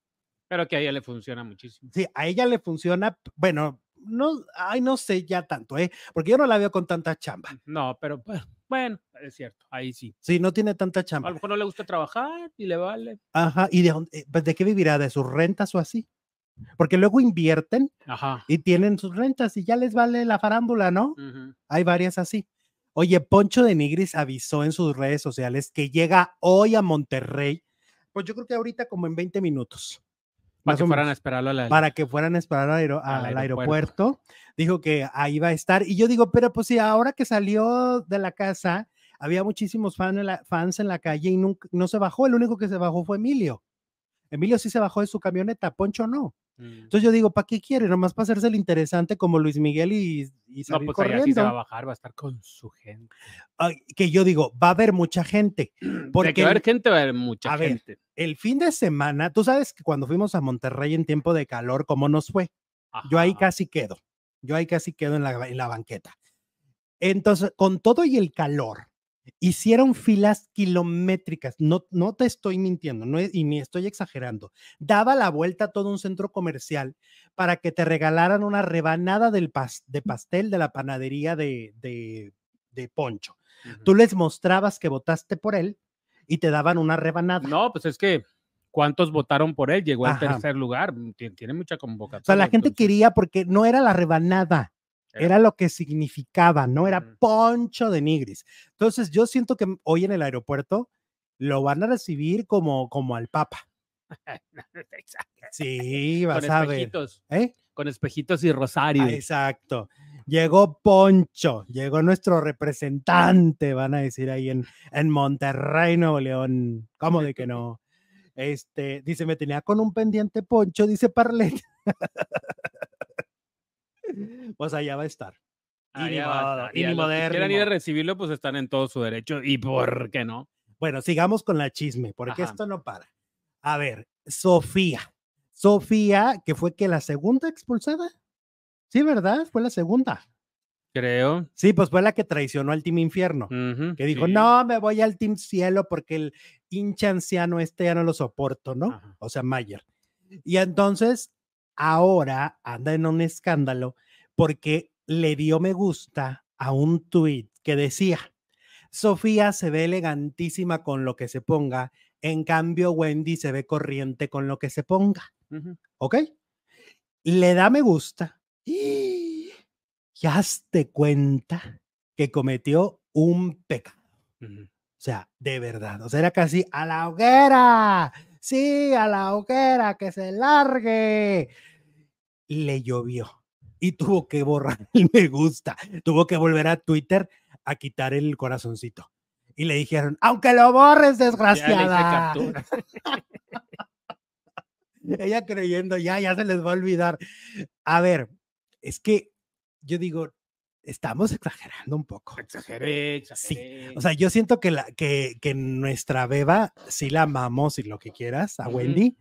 Pero que a ella le funciona muchísimo. Sí, a ella le funciona, bueno, no, ay, no sé ya tanto, ¿eh? Porque yo no la veo con tanta chamba. No, pero pues, bueno, es cierto, ahí sí. Sí, no tiene tanta A chamba. lo mejor no le gusta trabajar y le vale. Ajá, ¿y de, dónde- eh, pues, de qué vivirá? ¿De sus rentas o así? Porque luego invierten Ajá. y tienen sus rentas y ya les vale la farándula, ¿no? Hay varias así. Oye, Poncho de Nigris avisó en sus redes sociales que llega hoy a Monterrey. Pues yo creo que ahorita como en 20 minutos. Para que fueran a esperarlo a la. para que fueran a esperar al, Al al aeropuerto. aeropuerto. Dijo que ahí va a estar. Y yo digo, pero pues sí, ahora que salió de la casa, había muchísimos fan en la- fans en la calle y nunca, no se bajó. El único que se bajó fue Emilio. Emilio sí se bajó de su camioneta, Poncho no. Mm. Entonces yo digo, ¿para qué quiere? Nomás para hacerse el interesante como Luis Miguel y, y No, salir pues allá sí se va a corriendo. bajar, va a estar con su gente. Ay, que yo digo, va a haber mucha gente. [clears throat] Porque Porque va a haber gente, va a haber mucha a ver, gente. el fin de semana, tú sabes que cuando fuimos a Monterrey en tiempo de calor, ¿cómo nos fue? Yo ahí Ajá. casi quedo. Yo ahí casi quedo en la, en la banqueta. Entonces, con todo y el calor, hicieron filas kilométricas. No, no te estoy mintiendo, no y ni estoy exagerando. Daba la vuelta a todo un centro comercial para que te regalaran una rebanada del pas- de pastel de la panadería de, de, de Poncho. Tú les mostrabas que votaste por él y te daban una rebanada. No, pues es que cuántos votaron por él, llegó al tercer lugar, mm, ti- tiene mucha convocatoria. O sea, la gente entonces, quería porque no era la rebanada, Era- lo que significaba, no era poncho de nigris. Entonces, yo siento que hoy en el aeropuerto lo van a recibir como, como al Papa. [laughs] Sí, con vas a ver. espejitos, ¿eh? con espejitos y rosario. Ah, exacto. Llegó Poncho, llegó nuestro representante, van a decir ahí en, en Monterrey, Nuevo León. ¿Cómo de que [laughs] no? Este, dice, me tenía con un pendiente Poncho, dice Parlet. [laughs] [laughs] pues allá va a estar. Y ni Allá y quieran ir a recibirlo, pues están en todo su derecho. ¿Y por qué no? Bueno, sigamos con la chisme, porque Ajá. esto no para. A ver, Sofía. Sofía, que fue que la segunda expulsada. Sí, ¿verdad? Fue la segunda. Creo. Sí, pues fue la que traicionó al Team Infierno. Que dijo, sí. no, me voy al Team Cielo porque el hincha anciano este ya no lo soporto, ¿no? Ajá. O sea, Mayer. Y entonces, ahora anda en un escándalo porque le dio me gusta a un tuit que decía, Sofía se ve elegantísima con lo que se ponga, en cambio Wendy se ve corriente con lo que se ponga. ¿ok? Le da me gusta y ya te cuenta que cometió un pecado. O sea, de verdad. O sea, era casi a la hoguera. Sí, a la hoguera, que se largue. Le llovió y tuvo que borrar [laughs] el me gusta. Tuvo que volver a Twitter a quitar el corazoncito. Y le dijeron, aunque lo borres, desgraciada. [laughs] Ella creyendo, ya, ya se les va a olvidar. A ver, es que yo digo, estamos exagerando un poco. Exageré, Sí. O sea, yo siento que, la, que, que nuestra beba sí la amamos y lo que quieras a. Wendy,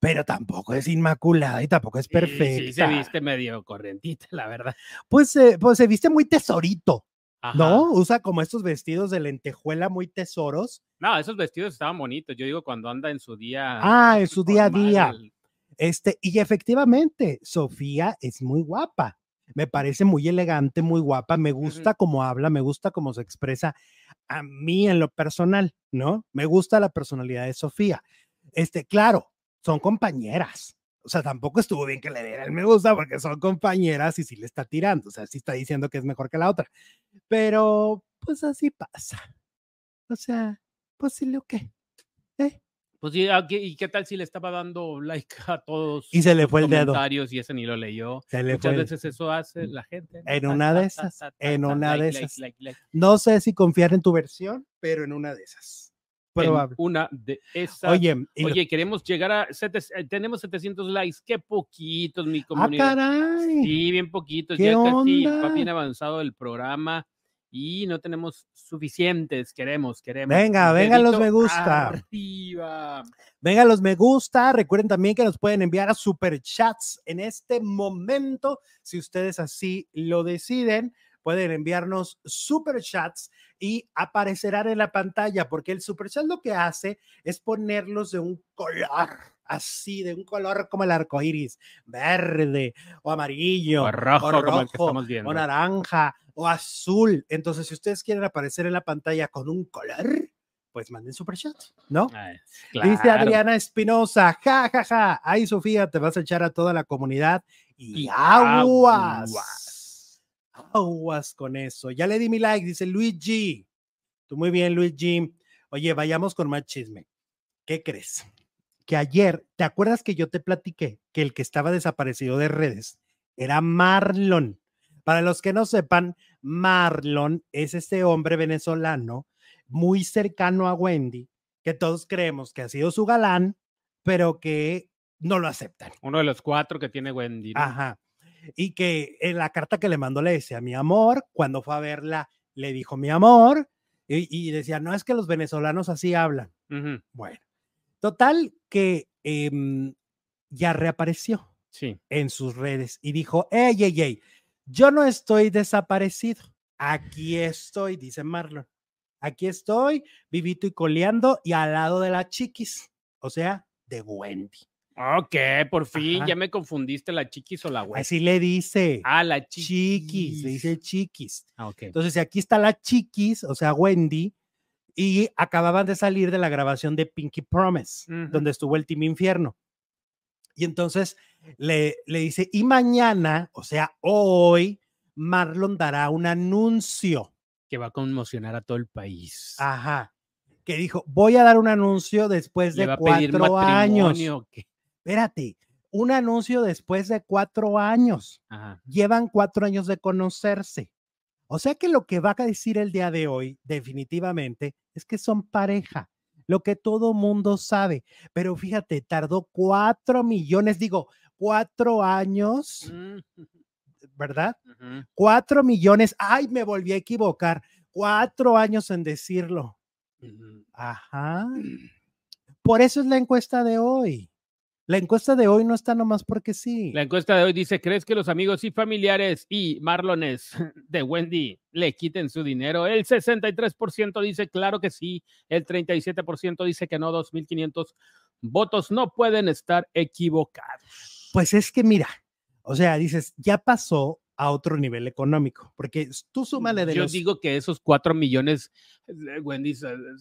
pero tampoco es inmaculada y tampoco es perfecta. Sí, se viste medio corrientita, la verdad. Pues, eh, pues se viste muy tesorito, Ajá. ¿no? Usa como estos vestidos de lentejuela muy tesoros. No, esos vestidos estaban bonitos. Yo digo cuando anda en su día. Ah, en su día a día. el- Este, y efectivamente, Sofía es muy guapa. Me parece muy elegante, muy guapa. Me gusta cómo habla, me gusta cómo se expresa a mí en lo personal, ¿no? Me gusta la personalidad de Sofía. Este, claro, son compañeras. O sea, tampoco estuvo bien que le diera el me gusta porque son compañeras y sí le está tirando. O sea, sí está diciendo que es mejor que la otra. Pero, pues así pasa. O sea, pues sí, lo que. Pues sí, ¿a qué- ¿y qué tal si le estaba dando like [laughs] a todos? Y se le fue el dedo. Y ese ni lo leyó. Se le Muchas fue el- veces eso hace la gente. ¿no? En una de esas, en una de esas. No sé si confiar en tu versión, pero en una de esas. En Probable. una de esas. Oye, y lo- Oye, queremos llegar a. sete- eh, tenemos 700 likes. Qué poquitos, mi ah, comunidad. caray. Sí, bien poquitos. ¿Qué ya casi onda? bien avanzado el programa y no tenemos suficientes. Queremos, queremos. Venga, venga los me gusta. Arriba. Venga, los me gusta. Recuerden también que nos pueden enviar a super chats en este momento. Si ustedes así lo deciden, pueden enviarnos super chats y aparecerán en la pantalla, porque el super chat lo que hace es ponerlos de un color así, de un color como el arco iris, verde o amarillo, O rojo, o como el que rojo, estamos viendo. o naranja o azul. Entonces, si ustedes quieren aparecer en la pantalla con un color, pues manden super chat, ¿no? Ah, Dice. Adriana Espinosa, ja, ja, ja. Ay, Sofía, te vas a echar a toda la comunidad y, Y aguas. aguas. Aguas con eso. Ya le di mi like, dice Luigi. Tú muy bien, Luigi. Oye, vayamos con más chisme. ¿Qué crees? Que ayer, ¿te acuerdas que yo te platiqué que el que estaba desaparecido de redes era Marlon? Para los que no sepan, Marlon es este hombre venezolano muy cercano a Wendy, que todos creemos que ha sido su galán, pero que no lo aceptan. Uno de los cuatro que tiene Wendy. ¿no? Ajá. Y que en la carta que le mandó le decía mi amor, cuando fue a verla le dijo mi amor, y, y decía, no es que los venezolanos así hablan. Bueno, total que em, ya reapareció Sí. en sus redes y dijo, ey, ey, ey, yo no estoy desaparecido, aquí estoy, dice Marlon, aquí estoy, vivito y coleando y al lado de la chiquis, o sea, de Wendy. Ok, por fin, Ajá. ya me confundiste la chiquis o la Wendy. Así le dice. Ah, la chiquis, le dice chiquis. Ah, ok. Entonces, aquí está la chiquis, o sea, Wendy, y acababan de salir de la grabación de Pinky Promise, donde estuvo el Team Infierno. Y entonces le, le dice, y mañana, o sea, hoy, Marlon dará un anuncio. Que va a conmocionar a todo el país. Ajá. Que dijo, voy a dar un anuncio después de cuatro años. matrimonio. Espérate, un anuncio después de cuatro años. Ajá. Llevan cuatro años de conocerse. O sea que lo que va a decir el día de hoy, definitivamente, es que son pareja. Lo que todo mundo sabe. Pero fíjate, tardó cuatro millones, digo, cuatro años, Mm, ¿verdad? Cuatro millones. Ay, me volví a equivocar. Cuatro años en decirlo. Ajá. [clears throat] Por eso es la encuesta de hoy. La encuesta de hoy no está nomás porque sí. La encuesta de hoy dice, ¿crees que los amigos y familiares y Marlones [laughs] de Wendy le quiten su dinero? El 63% dice, claro que sí. El 37% dice que no. 2.500 votos no pueden estar equivocados. Pues es que mira, o sea, dices, ya pasó a otro nivel económico, porque tú súmale de Yo los... digo que esos 4 millones, eh, Wendy,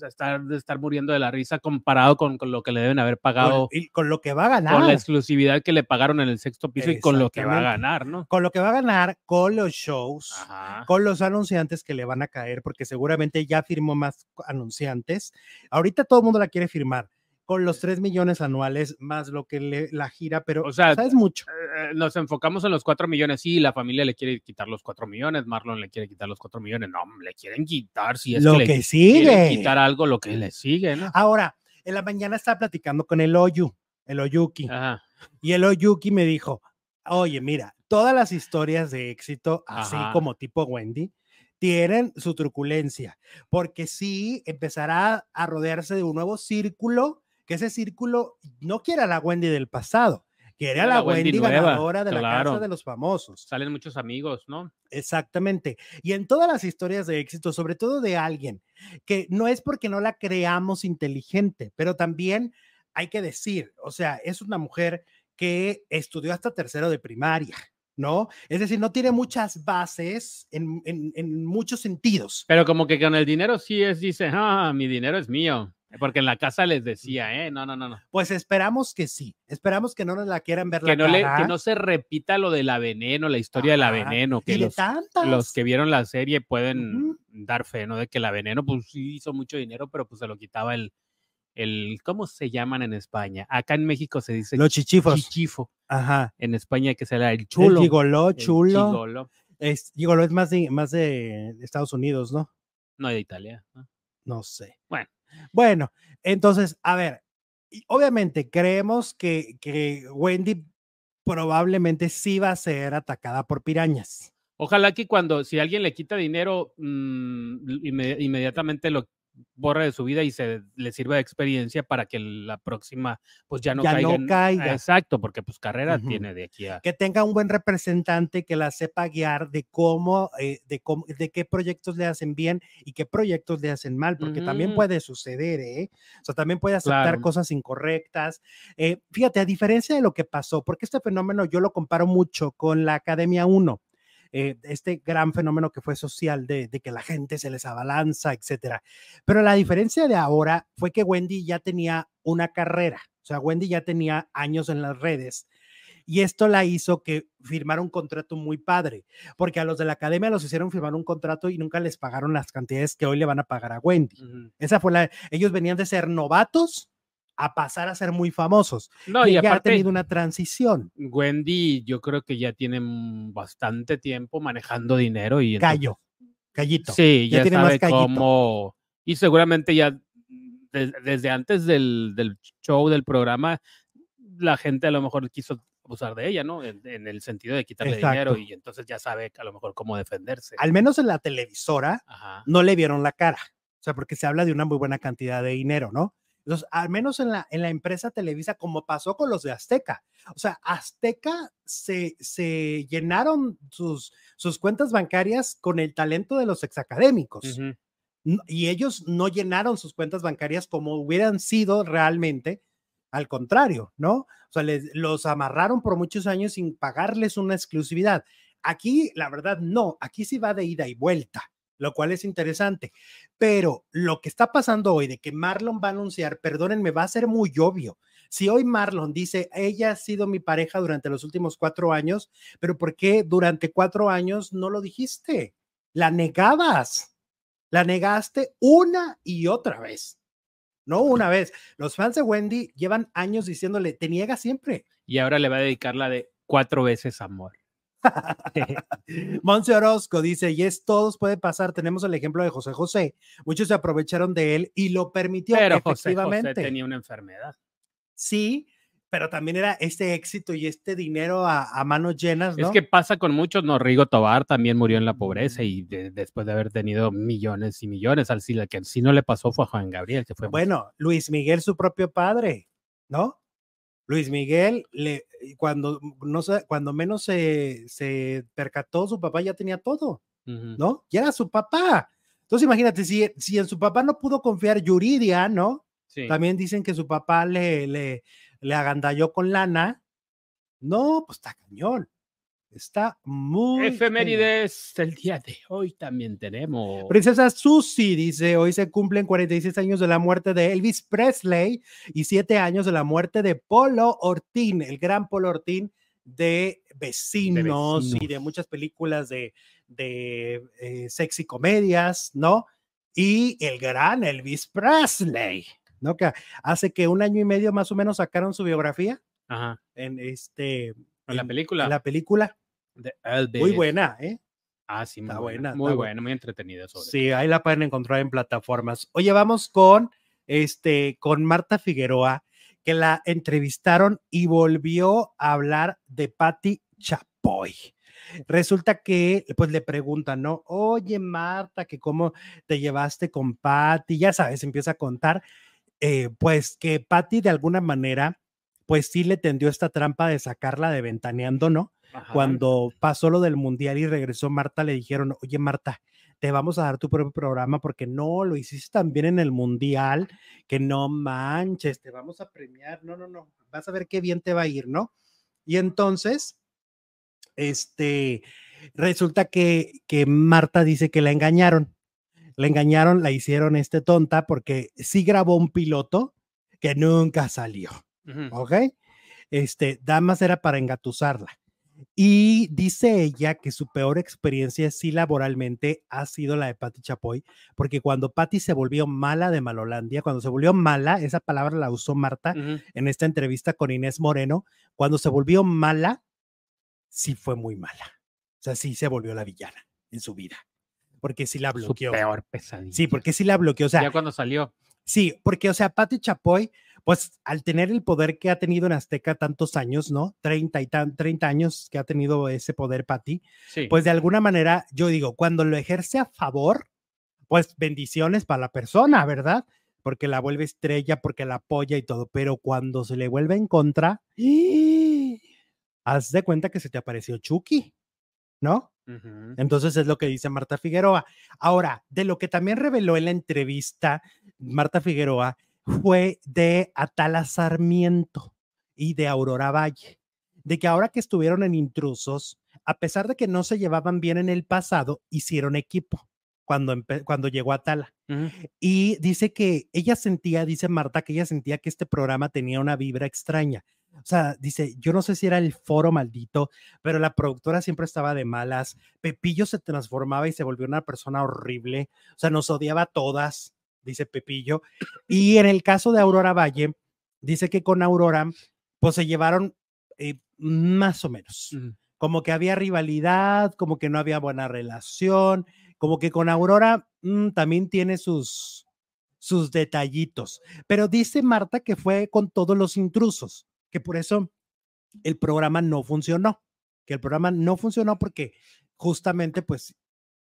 está de estar muriendo de la risa comparado con, con lo que le deben haber con, pagado y con lo que va a con la ganar, exclusividad que le pagaron en el sexto piso y con lo que va a ganar, ¿no? con lo que va a ganar, con los shows, Ajá. con los anunciantes que le van a caer, porque seguramente ya firmó más anunciantes. Ahorita todo el mundo la quiere firmar, con los 3 millones anuales más lo que le, la gira, pero O sea, sabes mucho. Eh, nos enfocamos en los 4 millones. Sí, la familia le quiere quitar los 4 millones, Marlon le quiere quitar los 4 millones. No, le quieren quitar, si es lo que, que, le quieren sigue. quitar algo, lo que le sigue, ¿no? Ahora, en la mañana estaba platicando con el Oyu, el Oyuki. Ajá. Y el Oyuki me dijo, oye, mira, todas las historias de éxito, así Ajá. como tipo Wendy, tienen su truculencia, porque sí empezará a rodearse de un nuevo círculo, que ese círculo no quiere a la Wendy del pasado, quiere a Quiere a la la Wendy Wendy, ganadora de la casa de los famosos. Salen muchos amigos, ¿no? Exactamente. Y en todas las historias de éxito, sobre todo de alguien que no es porque no la creamos inteligente, pero también hay que decir, o sea, es una mujer que estudió hasta tercero de primaria, ¿no? Es decir, no tiene muchas bases en, en- en muchos sentidos. Pero como que con el dinero sí es, dice, ah, mi dinero es mío. Porque en la casa les decía, ¿eh? No, no, no, no. Pues esperamos que sí, esperamos que no nos la quieran ver Que la no, le, que no se repita lo de la veneno, la historia de la veneno, que y de los, tantas. los que vieron la serie pueden dar fe, ¿no? De que la veneno, pues sí hizo mucho dinero, pero pues se lo quitaba el, el, ¿cómo se llaman en España? Acá en México se dice Los chichifos. chichifo. Ajá. En España que será el El chulo. gigoló, el chulo. chigolo. Es, gigoló es más de, más de Estados Unidos, ¿no? No, de Italia. ¿no? No sé. Bueno. Bueno, entonces, a ver, obviamente creemos que, que Wendy probablemente sí va a ser atacada por pirañas. Ojalá que cuando, si alguien le quita dinero, mm, inme- inmediatamente lo borra de su vida y se le sirva de experiencia para que la próxima, pues ya no Ya caiga. no caiga. Exacto, porque pues carrera tiene de aquí a. Que tenga un buen representante que la sepa guiar de cómo, eh, de cómo, de qué proyectos le hacen bien y qué proyectos le hacen mal, porque también puede suceder, ¿eh? O sea, también puede aceptar Claro. cosas incorrectas. Eh, fíjate, a diferencia de lo que pasó, porque este fenómeno yo lo comparo mucho con la Academia 1. Eh, este gran fenómeno que fue social de, de que la gente se les abalanza, etcétera. Pero la diferencia de ahora fue que Wendy ya tenía una carrera, o sea, Wendy ya tenía años en las redes y esto la hizo que firmara un contrato muy padre, porque a los de la academia los hicieron firmar un contrato y nunca les pagaron las cantidades que hoy le van a pagar a Wendy. Ujú. Esa fue la, ellos venían de ser novatos a pasar a ser muy famosos. No, y y ella ha aparte, tenido una transición. Wendy, yo creo que ya tiene mm, bastante tiempo manejando dinero y entonces- Callo, callito. Sí, Ya ya, tiene más sabe callito. cómo. Y seguramente ya de- desde antes del, del show, del programa, la gente a lo mejor quiso abusar de ella, ¿no? En, en el sentido de quitarle dinero Exacto. y entonces ya sabe a lo mejor cómo defenderse. Al menos en la televisora Ajá. no le vieron la cara. O sea, porque se habla de una muy buena cantidad de dinero, ¿no? Entonces, al menos en la, en la empresa Televisa, como pasó con los de Azteca. O sea, Azteca se, se llenaron sus, sus cuentas bancarias con el talento de los exacadémicos. N- y ellos no llenaron sus cuentas bancarias como hubieran sido realmente, al contrario, ¿no? O sea, les, los amarraron por muchos años sin pagarles una exclusividad. Aquí, la verdad, no, aquí sí va de ida y vuelta. Lo cual es interesante. Pero lo que está pasando hoy de que Marlon va a anunciar, perdónenme, va a ser muy obvio. Si hoy Marlon dice, ella ha sido mi pareja durante los últimos cuatro años, pero ¿por qué durante cuatro años no lo dijiste? La negabas, la negaste una y otra vez. No una vez. Los fans de Wendy llevan años diciéndole, te niega siempre. Y ahora le va a dedicar la de cuatro veces amor. [laughs] Monse Orozco dice, y es todos puede pasar. Tenemos el ejemplo de José José. Muchos se aprovecharon de él y lo permitió Pero efectivamente. José tenía una enfermedad. Sí, pero también era este éxito y este dinero a, manos llenas, ¿no? Es que pasa con muchos, ¿no? Rigo Tobar también murió en la pobreza y después de haber tenido millones y millones, al sí, que sí no le pasó fue a Juan Gabriel, que fue... Bueno, Luis Miguel, su propio padre, ¿no? Luis Miguel, le, cuando, no sé, cuando menos se, se percató, su papá ya tenía todo, ¿no? Ya era su papá. Entonces imagínate, si, si en su papá no pudo confiar Yuridia, ¿no? También dicen que su papá le, le, le agandalló con lana. No, pues está cañón. Está muy. Efemérides del día de hoy también tenemos. Princesa Susie dice: Hoy se cumplen 46 años de la muerte de Elvis Presley y 7 años de la muerte de Polo Ortín, el gran Polo Ortín de Vecinos, y de muchas películas de, de eh, sexy comedias, ¿no? Y el gran Elvis Presley. ¿no? Que hace que un año y medio más o menos sacaron su biografía. Ajá. En este. En, la película. En la película. De Muy buena, ¿eh? Ah, sí, muy buena. Muy buena, muy entretenida. sí, ahí la pueden encontrar en plataformas. Oye, vamos con este, con Marta Figueroa, que la entrevistaron y volvió a hablar de Patti Chapoy. Resulta que, pues le preguntan, ¿no? Oye, Marta, que cómo te llevaste con Patti, ya sabes, empieza a contar eh, pues que Patty de alguna manera, pues sí le tendió esta trampa de sacarla de ventaneando, ¿no? Cuando pasó lo del mundial y regresó Marta, le dijeron, oye Marta, te vamos a dar tu propio programa porque no, lo hiciste tan bien en el mundial que no manches, te vamos a premiar, no, no, no, vas a ver qué bien te va a ir, ¿no? Y entonces, este, resulta que, que Marta dice que la engañaron la engañaron, la hicieron este tonta porque sí grabó un piloto que nunca salió. ¿Ok? Este, Damas era para engatusarla. Y dice ella que su peor experiencia sí laboralmente ha sido la de Patti Chapoy, porque cuando Patti se volvió mala de Malolandia, cuando se volvió mala, esa palabra la usó Marta en esta entrevista con Inés Moreno, cuando se volvió mala, sí fue muy mala. O sea, sí se volvió la villana en su vida porque sí la bloqueó. Su peor pesadilla. Sí, porque sí la bloqueó. O sea, ya cuando salió. Sí, porque, o sea, Pati Chapoy, pues al tener el poder que ha tenido en Azteca tantos años, ¿no? 30 y tan, 30 años que ha tenido ese poder Pati, sí. pues de alguna manera, yo digo, cuando lo ejerce a favor, pues bendiciones para la persona, ¿verdad? Porque la vuelve estrella, porque la apoya y todo, pero cuando se le vuelve en contra, haz de cuenta que se te apareció Chucky, ¿no? Entonces es lo que dice Marta Figueroa. Ahora, de lo que también reveló en la entrevista Marta Figueroa fue de Atala Sarmiento y de Aurora Valle, de que ahora que estuvieron en intrusos, a pesar de que no se llevaban bien en el pasado, hicieron equipo cuando, cuando llegó Atala. Y dice que ella sentía, dice Marta, que ella sentía que este programa tenía una vibra extraña o sea, dice, yo no sé si era el foro maldito, pero la productora siempre estaba de malas. Pepillo se transformaba y se volvió una persona horrible. O sea, nos odiaba a todas, dice Pepillo. Y en el caso de Aurora Valle, dice que con Aurora, pues se llevaron eh, más o menos. Como que había rivalidad, como que no había buena relación, como que con Aurora mm, también tiene sus, sus detallitos. Pero dice Marta que fue con todos los intrusos que por eso el programa no funcionó, que el programa no funcionó porque justamente pues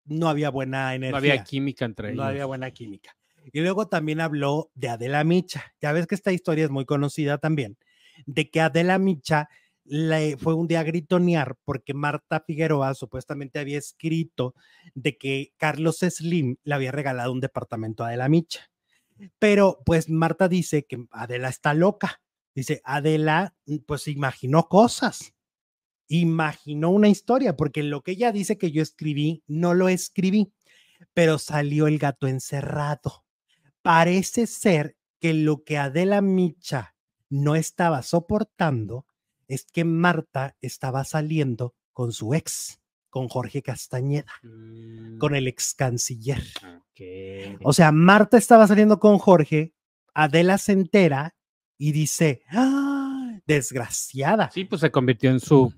no había buena energía. No había química entre ellos. No había buena química. Y luego también habló de Adela Micha. Ya ves que esta historia es muy conocida también, de que Adela Micha le fue un día a gritonear porque Marta Figueroa supuestamente había escrito de que Carlos Slim le había regalado un departamento a Adela Micha. Pero pues Marta dice que Adela está loca, Dice, Adela, mm, pues imaginó cosas, imaginó una historia, porque lo que ella dice que yo escribí, no lo escribí. pero salió el gato encerrado. Parece ser que lo que Adela Micha no estaba soportando es que Marta estaba saliendo con su ex, con Jorge Castañeda, Mm, con el ex canciller. O sea, Marta estaba saliendo con Jorge, Adela se entera y dice, ¡ah! Desgraciada. Sí, pues se convirtió en su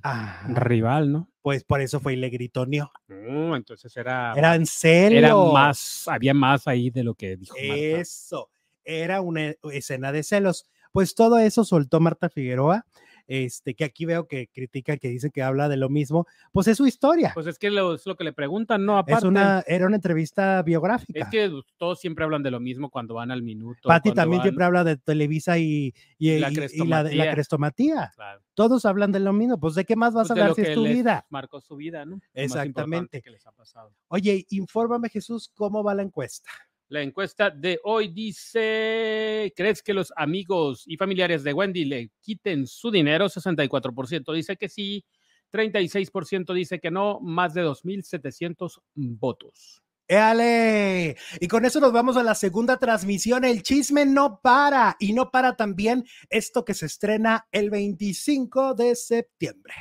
rival, ¿no? Pues por eso fue y le gritoneó. Entonces era, Era en serio. era más, había más ahí de lo que dijo Marta. Eso, era una escena de celos. Pues todo eso soltó Marta Figueroa, este, que aquí veo que critica, que dice que habla de lo mismo. Pues es su historia. Pues es que lo, es lo que le preguntan, ¿no? es Aparte, una, era una entrevista biográfica. es que todos siempre hablan de lo mismo cuando van al minuto. Cuando también van- siempre habla de Televisa y, y, La y- y la, crestomatía. la crestomatía. Claro, Todos hablan de lo mismo. Pues de qué más vas pues a hablar si es tu vida. Marcó su vida, ¿no? Exactamente. que les ha pasado. Oye, infórmame Jesús, ¿cómo va la encuesta? La encuesta de hoy dice, ¿crees que los amigos y familiares de Wendy le quiten su dinero? 64% dice que sí, 36% dice que no, más de 2.700 votos. ¡Éale! Y con eso nos vamos a la segunda transmisión. El chisme no para y no para también esto que se estrena el 25 de septiembre.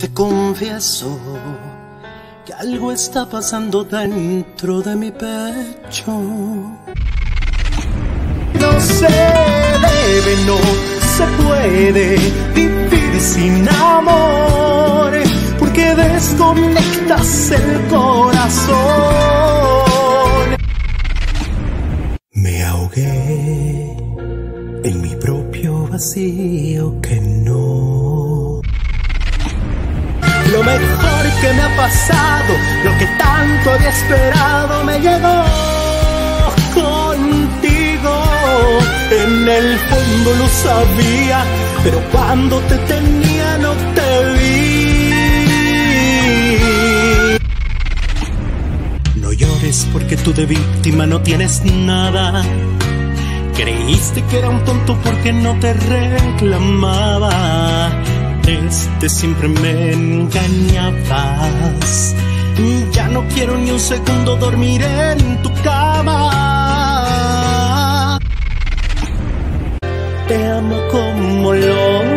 Te confieso que algo está pasando dentro de mi pecho. No se debe, no se puede vivir sin amor, porque desconectas el corazón. Me ahogué en mi propio vacío que no. Lo mejor que me ha pasado, lo que tanto había esperado, me llegó contigo. En el fondo lo sabía, pero cuando te tenía no te vi. No llores porque tú de víctima no tienes nada. Creíste que era un tonto porque no te reclamaba. Este siempre me engañabas. Ya no quiero ni un segundo dormir en tu cama. Te amo como loco.